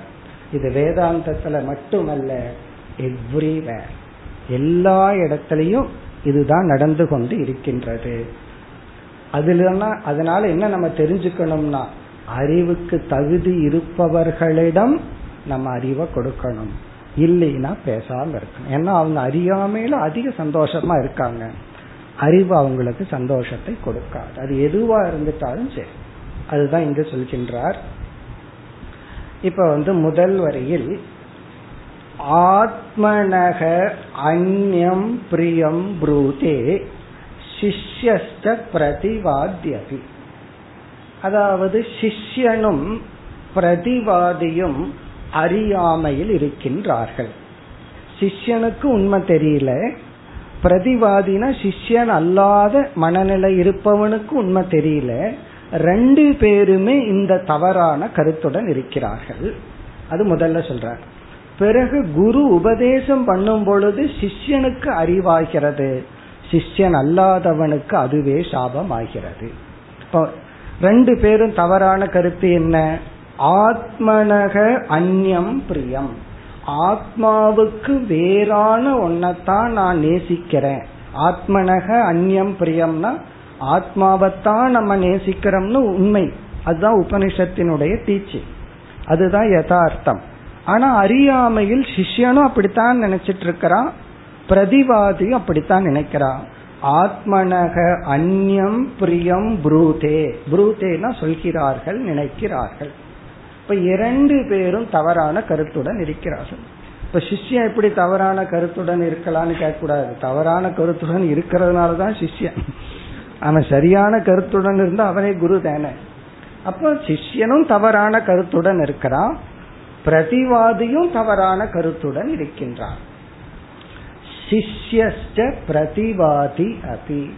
இது வேதாந்தத்துல மட்டுமல்ல எவ்ரிவேர் எல்லா இடத்திலையும் இதுதான் நடந்து கொண்டு இருக்கின்றது. அதுல அதனால என்ன நம்ம தெரிஞ்சுக்கணும்னா அறிவுக்கு தகுதி இருப்பவர்களிடம் நம்ம அறிவை கொடுக்கணும். இல்லைன்னா பேசாம இருக்கணும். ஏன்னா அவங்க அறியாமையில அதிக சந்தோஷமா இருக்காங்க. அறிவு அவங்களுக்கு சந்தோஷத்தை கொடுக்காது. அது எதுவா இருந்துட்டாலும் சரி. அதுதான் இங்கு சொல்கின்றார். இப்ப வந்து முதல் வரியில் ஆத்மனக அந்யம் பிரியம் ப்ரூதே சிஷ்யஸ்த பிரதிவாத்தியபி அதாவது சிஷ்யனும் பிரதிவாதியும் அறியாமையில் இருக்கின்றார்கள். சிஷ்யனுக்கு உண்மை தெரியல. பிரதிவாதினா சிஷ்யன் அல்லாத மனநிலை இருப்பவனுக்கு உண்மை தெரியல. ரெண்டு பேருமே இந்த தவறான கருத்துடன் இருக்கிறார்கள். அது முதல்ல சொல்றார். பிறகு குரு உபதேசம் பண்ணும் பொழுது சிஷ்யனுக்கு அறிவாகிறது. சிஷ்யன் அல்லாதவனுக்கு அதுவே சாபம் ஆகிறது இப்போ ரெண்டு பேரும் தவறான கருத்து என்ன? ஆத்மனக அந்யம் பிரியம். ஆத்மாவுக்கு வேறான ஒன்னத்தான் நான் நேசிக்கிறேன். ஆத்மனக அந்யம் பிரியம்னா ஆத்மாவைத்தான் நம்ம நேசிக்கிறோம்னு உண்மை. அதுதான் உபனிஷத்தினுடைய டீச்சிங் அதுதான் யதார்த்தம். ஆனா அறியாமையில் சிஷ்யனும் அப்படித்தான் நினைச்சிட்டு இருக்கிறான் பிரதிவாதியும் அப்படித்தான் நினைக்கிறான். ஆத்மனக அந்யம் பிரியம் புரூதே. புரூதேனா சொல்கிறார்கள் நினைக்கிறார்கள். இப்ப இரண்டு பேரும் தவறான கருத்துடன் இருக்கிறார்கள். இப்ப சிஷ்யன் எப்படி தவறான கருத்துடன் இருக்கலாம்னு கேட்கக்கூடாது. தவறான கருத்துடன் இருக்கிறதுனால தான் சிஷ்யன். அவன் சரியான கருத்துடன் இருந்தா அவனே குரு தானே. அப்ப சிஷ்யனும் தவறான கருத்துடன் இருக்கிறான். பிரதிவாதியும் தவறான கருத்துடன் இருக்கின்றான். சிஷ்யஸ்ட பிரதிவாதி அபி.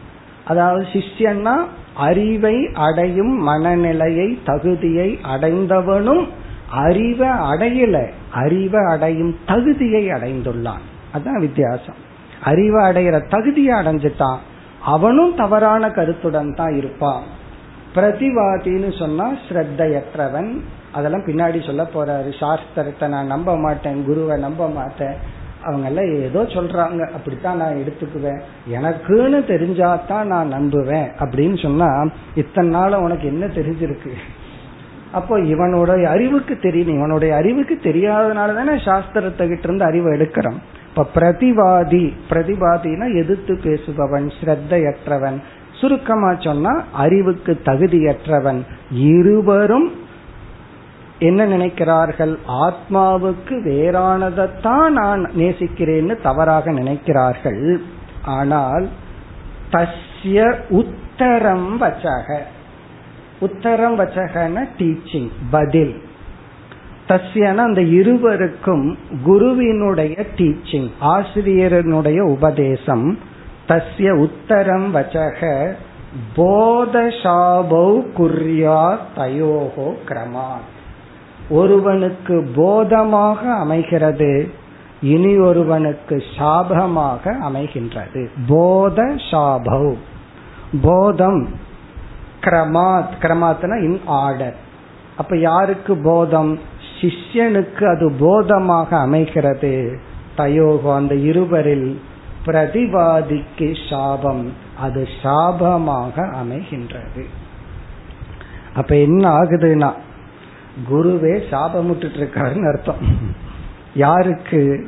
அதாவது சிஷ்யன்னா அறிவை அடையும் மனநிலையை தகுதியை அடைந்தவனும் அறிவை அடையல அறிவை அடையும் தகுதியை அடைந்துள்ளான். அதுதான் வித்தியாசம். அறிவை அடையிற தகுதியை அடைஞ்சிட்டான். அவனும் தவறான கருத்துடன் தான் இருப்பான். பிரதிவாதின்னு சொன்னா ஸ்ரத்தையற்றவன். அதெல்லாம் பின்னாடி சொல்ல போறாரு. சாஸ்திரத்தை நான் நம்ப மாட்டேன் குருவை நம்ப மாட்டேன். அவங்க எல்லாம் ஏதோ சொல்றாங்க. அப்படித்தான் நான் எடுத்துக்குவேன். எனக்குன்னு தெரிஞ்சாதான் நான் நம்புவேன் அப்படின்னு சொன்னா இத்தனை நாள உனக்கு என்ன தெரிஞ்சிருக்கு? அப்போ இவனுடைய அறிவுக்கு தெரியும். இவனுடைய அறிவுக்கு தெரியாதனால தானே சாஸ்திரத்தை கிட்ட இருந்து அறிவை எடுக்கிறோம். இப்ப பிரதிவாதி பிரதிவாதினா எதிர்த்து பேசுபவன் ஸ்ரத்தையற்றவன். சுருக்கமா சொன்னா அறிவுக்கு தகுதியற்றவன். இருவரும் என்ன நினைக்கிறார்கள்? ஆத்மாவுக்கு வேறானதைத்தான் நான் நேசிக்கிறேன்னு தவறாக நினைக்கிறார்கள். ஆனால் தஸ்ய உத்தரம் வச்சக. உத்தரம் வச்சகன டீச்சிங் பதில். தஸ்யன அந்த இருவருக்கும் குருவினுடைய டீச்சிங் ஆசிரியரனுடைய உபதேசம். தஸ்ய உத்தரம் வச்சக போதசாபௌ குர்யா தயோகோ கிரமாத். ஒருவனுக்கு போதமாக அமைகிறது இனி ஒருவனுக்கு சாபமாக அமைகின்றது. போத சாபௌ போதம் கிரமாத். கிரமாத்னா இன் ஆர்டர் அப்ப யாருக்கு போதம்? சிஷ்யனுக்கு அது போதமாக அமைகிறது. தயோகோ அந்த இருவரில் பிரதிவாதிக்கு சாபம் அது சாபமாக அமைகின்றது. அப்ப என்ன ஆகுதுன்னா குருவே சாபமுட்டு இருக்காருன்னு அர்த்தம். யாருக்கு?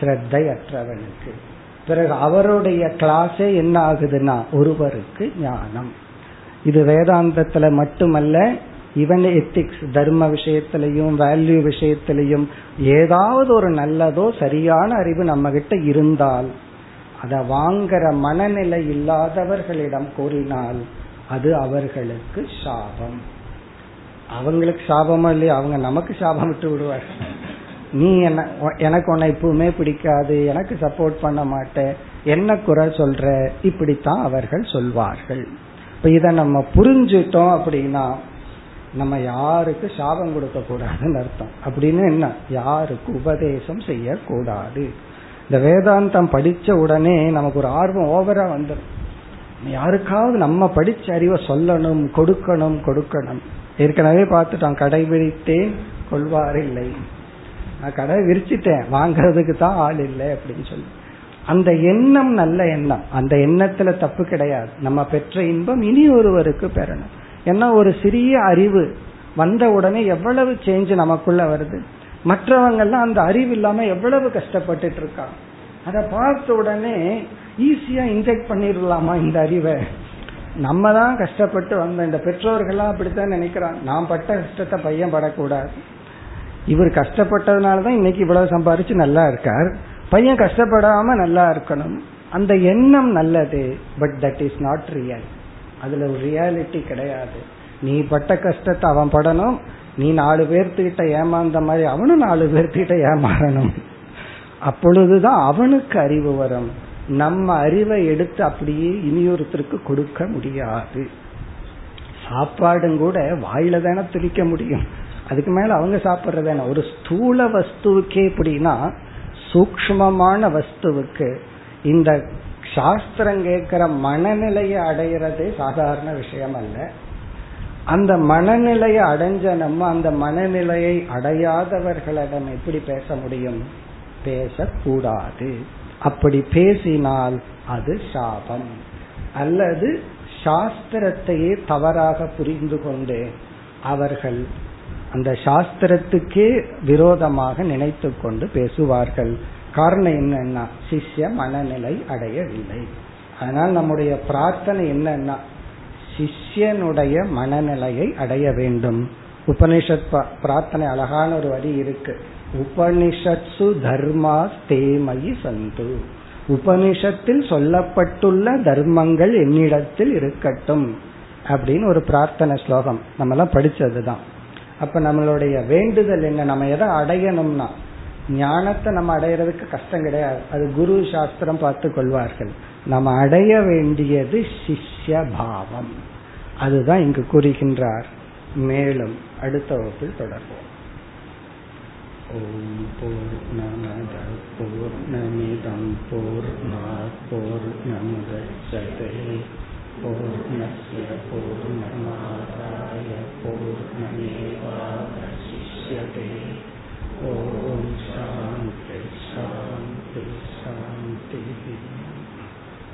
ஸ்ரத்தை அற்றவனுக்கு பிறகு அவருடைய கிளாஸே என்ன ஆகுதுன்னா ஒருவருக்கு ஞானம். இது வேதாந்தத்துல மட்டுமல்ல இவன் எத்திக்ஸ் தர்ம விஷயத்திலையும் வேல்யூ விஷயத்திலையும் ஏதாவது ஒரு நல்லதோ சரியான அறிவு நம்ம கிட்ட இருந்தால் அதை வாங்குற மனநிலை இல்லாதவர்களிடம் கூறினால் அது அவர்களுக்கு சாபம். அவங்களுக்கு சாபமா இல்லையா அவங்க நமக்கு சாபம் விட்டு விடுவார் நீ என்ன எனக்கு உன்னை எப்பவுமே பிடிக்காது எனக்கு சப்போர்ட் பண்ண மாட்டேன் என்ன குறை சொல்ற? இப்படித்தான் அவர்கள் சொல்வார்கள். இப்ப இத நம்ம புரிஞ்சுட்டோம் அப்படின்னா நம்ம யாருக்கு சாபம் கொடுக்க கூடாதுன்னு அர்த்தம். அப்படின்னு என்ன? யாருக்கு உபதேசம் செய்யக்கூடாது. இந்த வேதாந்தம் படிச்ச உடனே நமக்கு ஒரு ஆர்வம் ஓவரா வந்துடும் யாருக்காவது நம்ம படிச்ச அறிவை சொல்லணும் கொடுக்கணும் கொடுக்கணும். ஏற்கனவே பார்த்துட்டோம் கடைபிடித்தேன் கொள்வார் இல்லை. நான் கடை விரிச்சிட்டேன் வாங்கறதுக்கு தான் ஆள் இல்லை அப்படின்னு சொல்லி. அந்த எண்ணம் நல்ல எண்ணம். அந்த எண்ணத்துல தப்பு கிடையாது. நம்ம பெற்ற இன்பம் இனி ஒருவருக்கு பெறணும். ஏன்னா ஒரு சிறிய அறிவு வந்த உடனே எவ்வளவு சேஞ்ச் நமக்குள்ள வருது? மற்றவங்கெல்லாம் அந்த அறிவு இல்லாம எவ்வளவு கஷ்டப்பட்டுட்டு இருக்காங்க? அதை பார்த்த உடனே ஈஸியா இன்ஜெக்ட் பண்ணிடலாமா இந்த அறிவை? நம்ம தான் கஷ்டப்பட்டு வந்த இந்த பெற்றோர்கள்லாம் அப்படித்தான் நினைக்கிறாங்க. நான் பட்ட கஷ்டத்தை பையன் படக்கூடாது. இவர் கஷ்டப்பட்டதுனால தான் இன்னைக்கு இவ்வளவு சம்பாரிச்சு நல்லா இருக்கார். பையன் கஷ்டப்படாம நல்லா இருக்கணும். அந்த எண்ணம் நல்லது but that is not real அதுல ஒரு ரியாலிட்டி கிடையாது. நீ பட்ட கஷ்டத்தை அவன் படணும். நீ நாலு பேர்த்துக்கிட்ட ஏமாந்த மாதிரி அவனும் நாலு பேர்த்துக்கிட்ட ஏமாறணும். அப்பொழுதுதான் அவனுக்கு அறிவு வரும். நம்ம அறிவை எடுத்து அப்படியே இனியொருத்தருக்கு கொடுக்க முடியாது. சாப்பாடும் கூட வாயில தானே துளிக்க முடியும். அதுக்கு மேல அவங்க சாப்பிட்றதான ஒரு ஸ்தூல வஸ்துவுக்கே எப்படின்னா சூக்மமான வஸ்துவுக்கு இந்த சாஸ்திரம் கேட்கிற மனநிலையை அடையிறதே சாதாரண விஷயம் அல்ல அந்த மனநிலையை அடைஞ்ச நம்ம அந்த மனநிலையை அடையாதவர்களிடம் எப்படி பேச முடியும்? பேசக்கூடாது. அப்படி பேசினால் அது சாபம். அல்லது சாஸ்திரத்தையே தவறாக புரிந்து கொண்டு அவர்கள் அந்த சாஸ்திரத்துக்கே விரோதமாக நினைத்து கொண்டு பேசுவார்கள். காரணம் என்னன்னா சிஷ்ய மனநிலை அடையவில்லை. அதனால் நம்முடைய பிரார்த்தனை என்னன்னா சிஷ்யனுடைய மனநிலையை அடைய வேண்டும். உபனிஷத் பிரார்த்தனை அழகான ஒரு வரி இருக்கு. உபனிஷத்சு தர்மா தேமயி சந்து. உபனிஷத்தில் சொல்லப்பட்டுள்ள தர்மங்கள் என்னிடத்தில் இருக்கட்டும் அப்படின்னு ஒரு பிரார்த்தனை ஸ்லோகம். நம்ம எல்லாம் படிச்சதுதான். அப்ப நம்மளுடைய வேண்டுதல் என்ன? நம்ம எதை அடையணும்னா ஞானத்தை நம்ம அடையிறதுக்கு கஷ்டம் கிடையாது. அது குரு சாஸ்திரம் பார்த்து கொள்வார்கள். நம்ம அடைய வேண்டியது சிஷ்ய பாவம். அதுதான் இங்கு கூறுகின்றார். மேலும் அடுத்த வகுப்பில் தொடர்போம் ॐ पूर्णमदपूर्णमिदं पूर्णापूर्णमुदच्छते போர் पूर्णमादाय पूर्णमेवावशिष्यते ॐ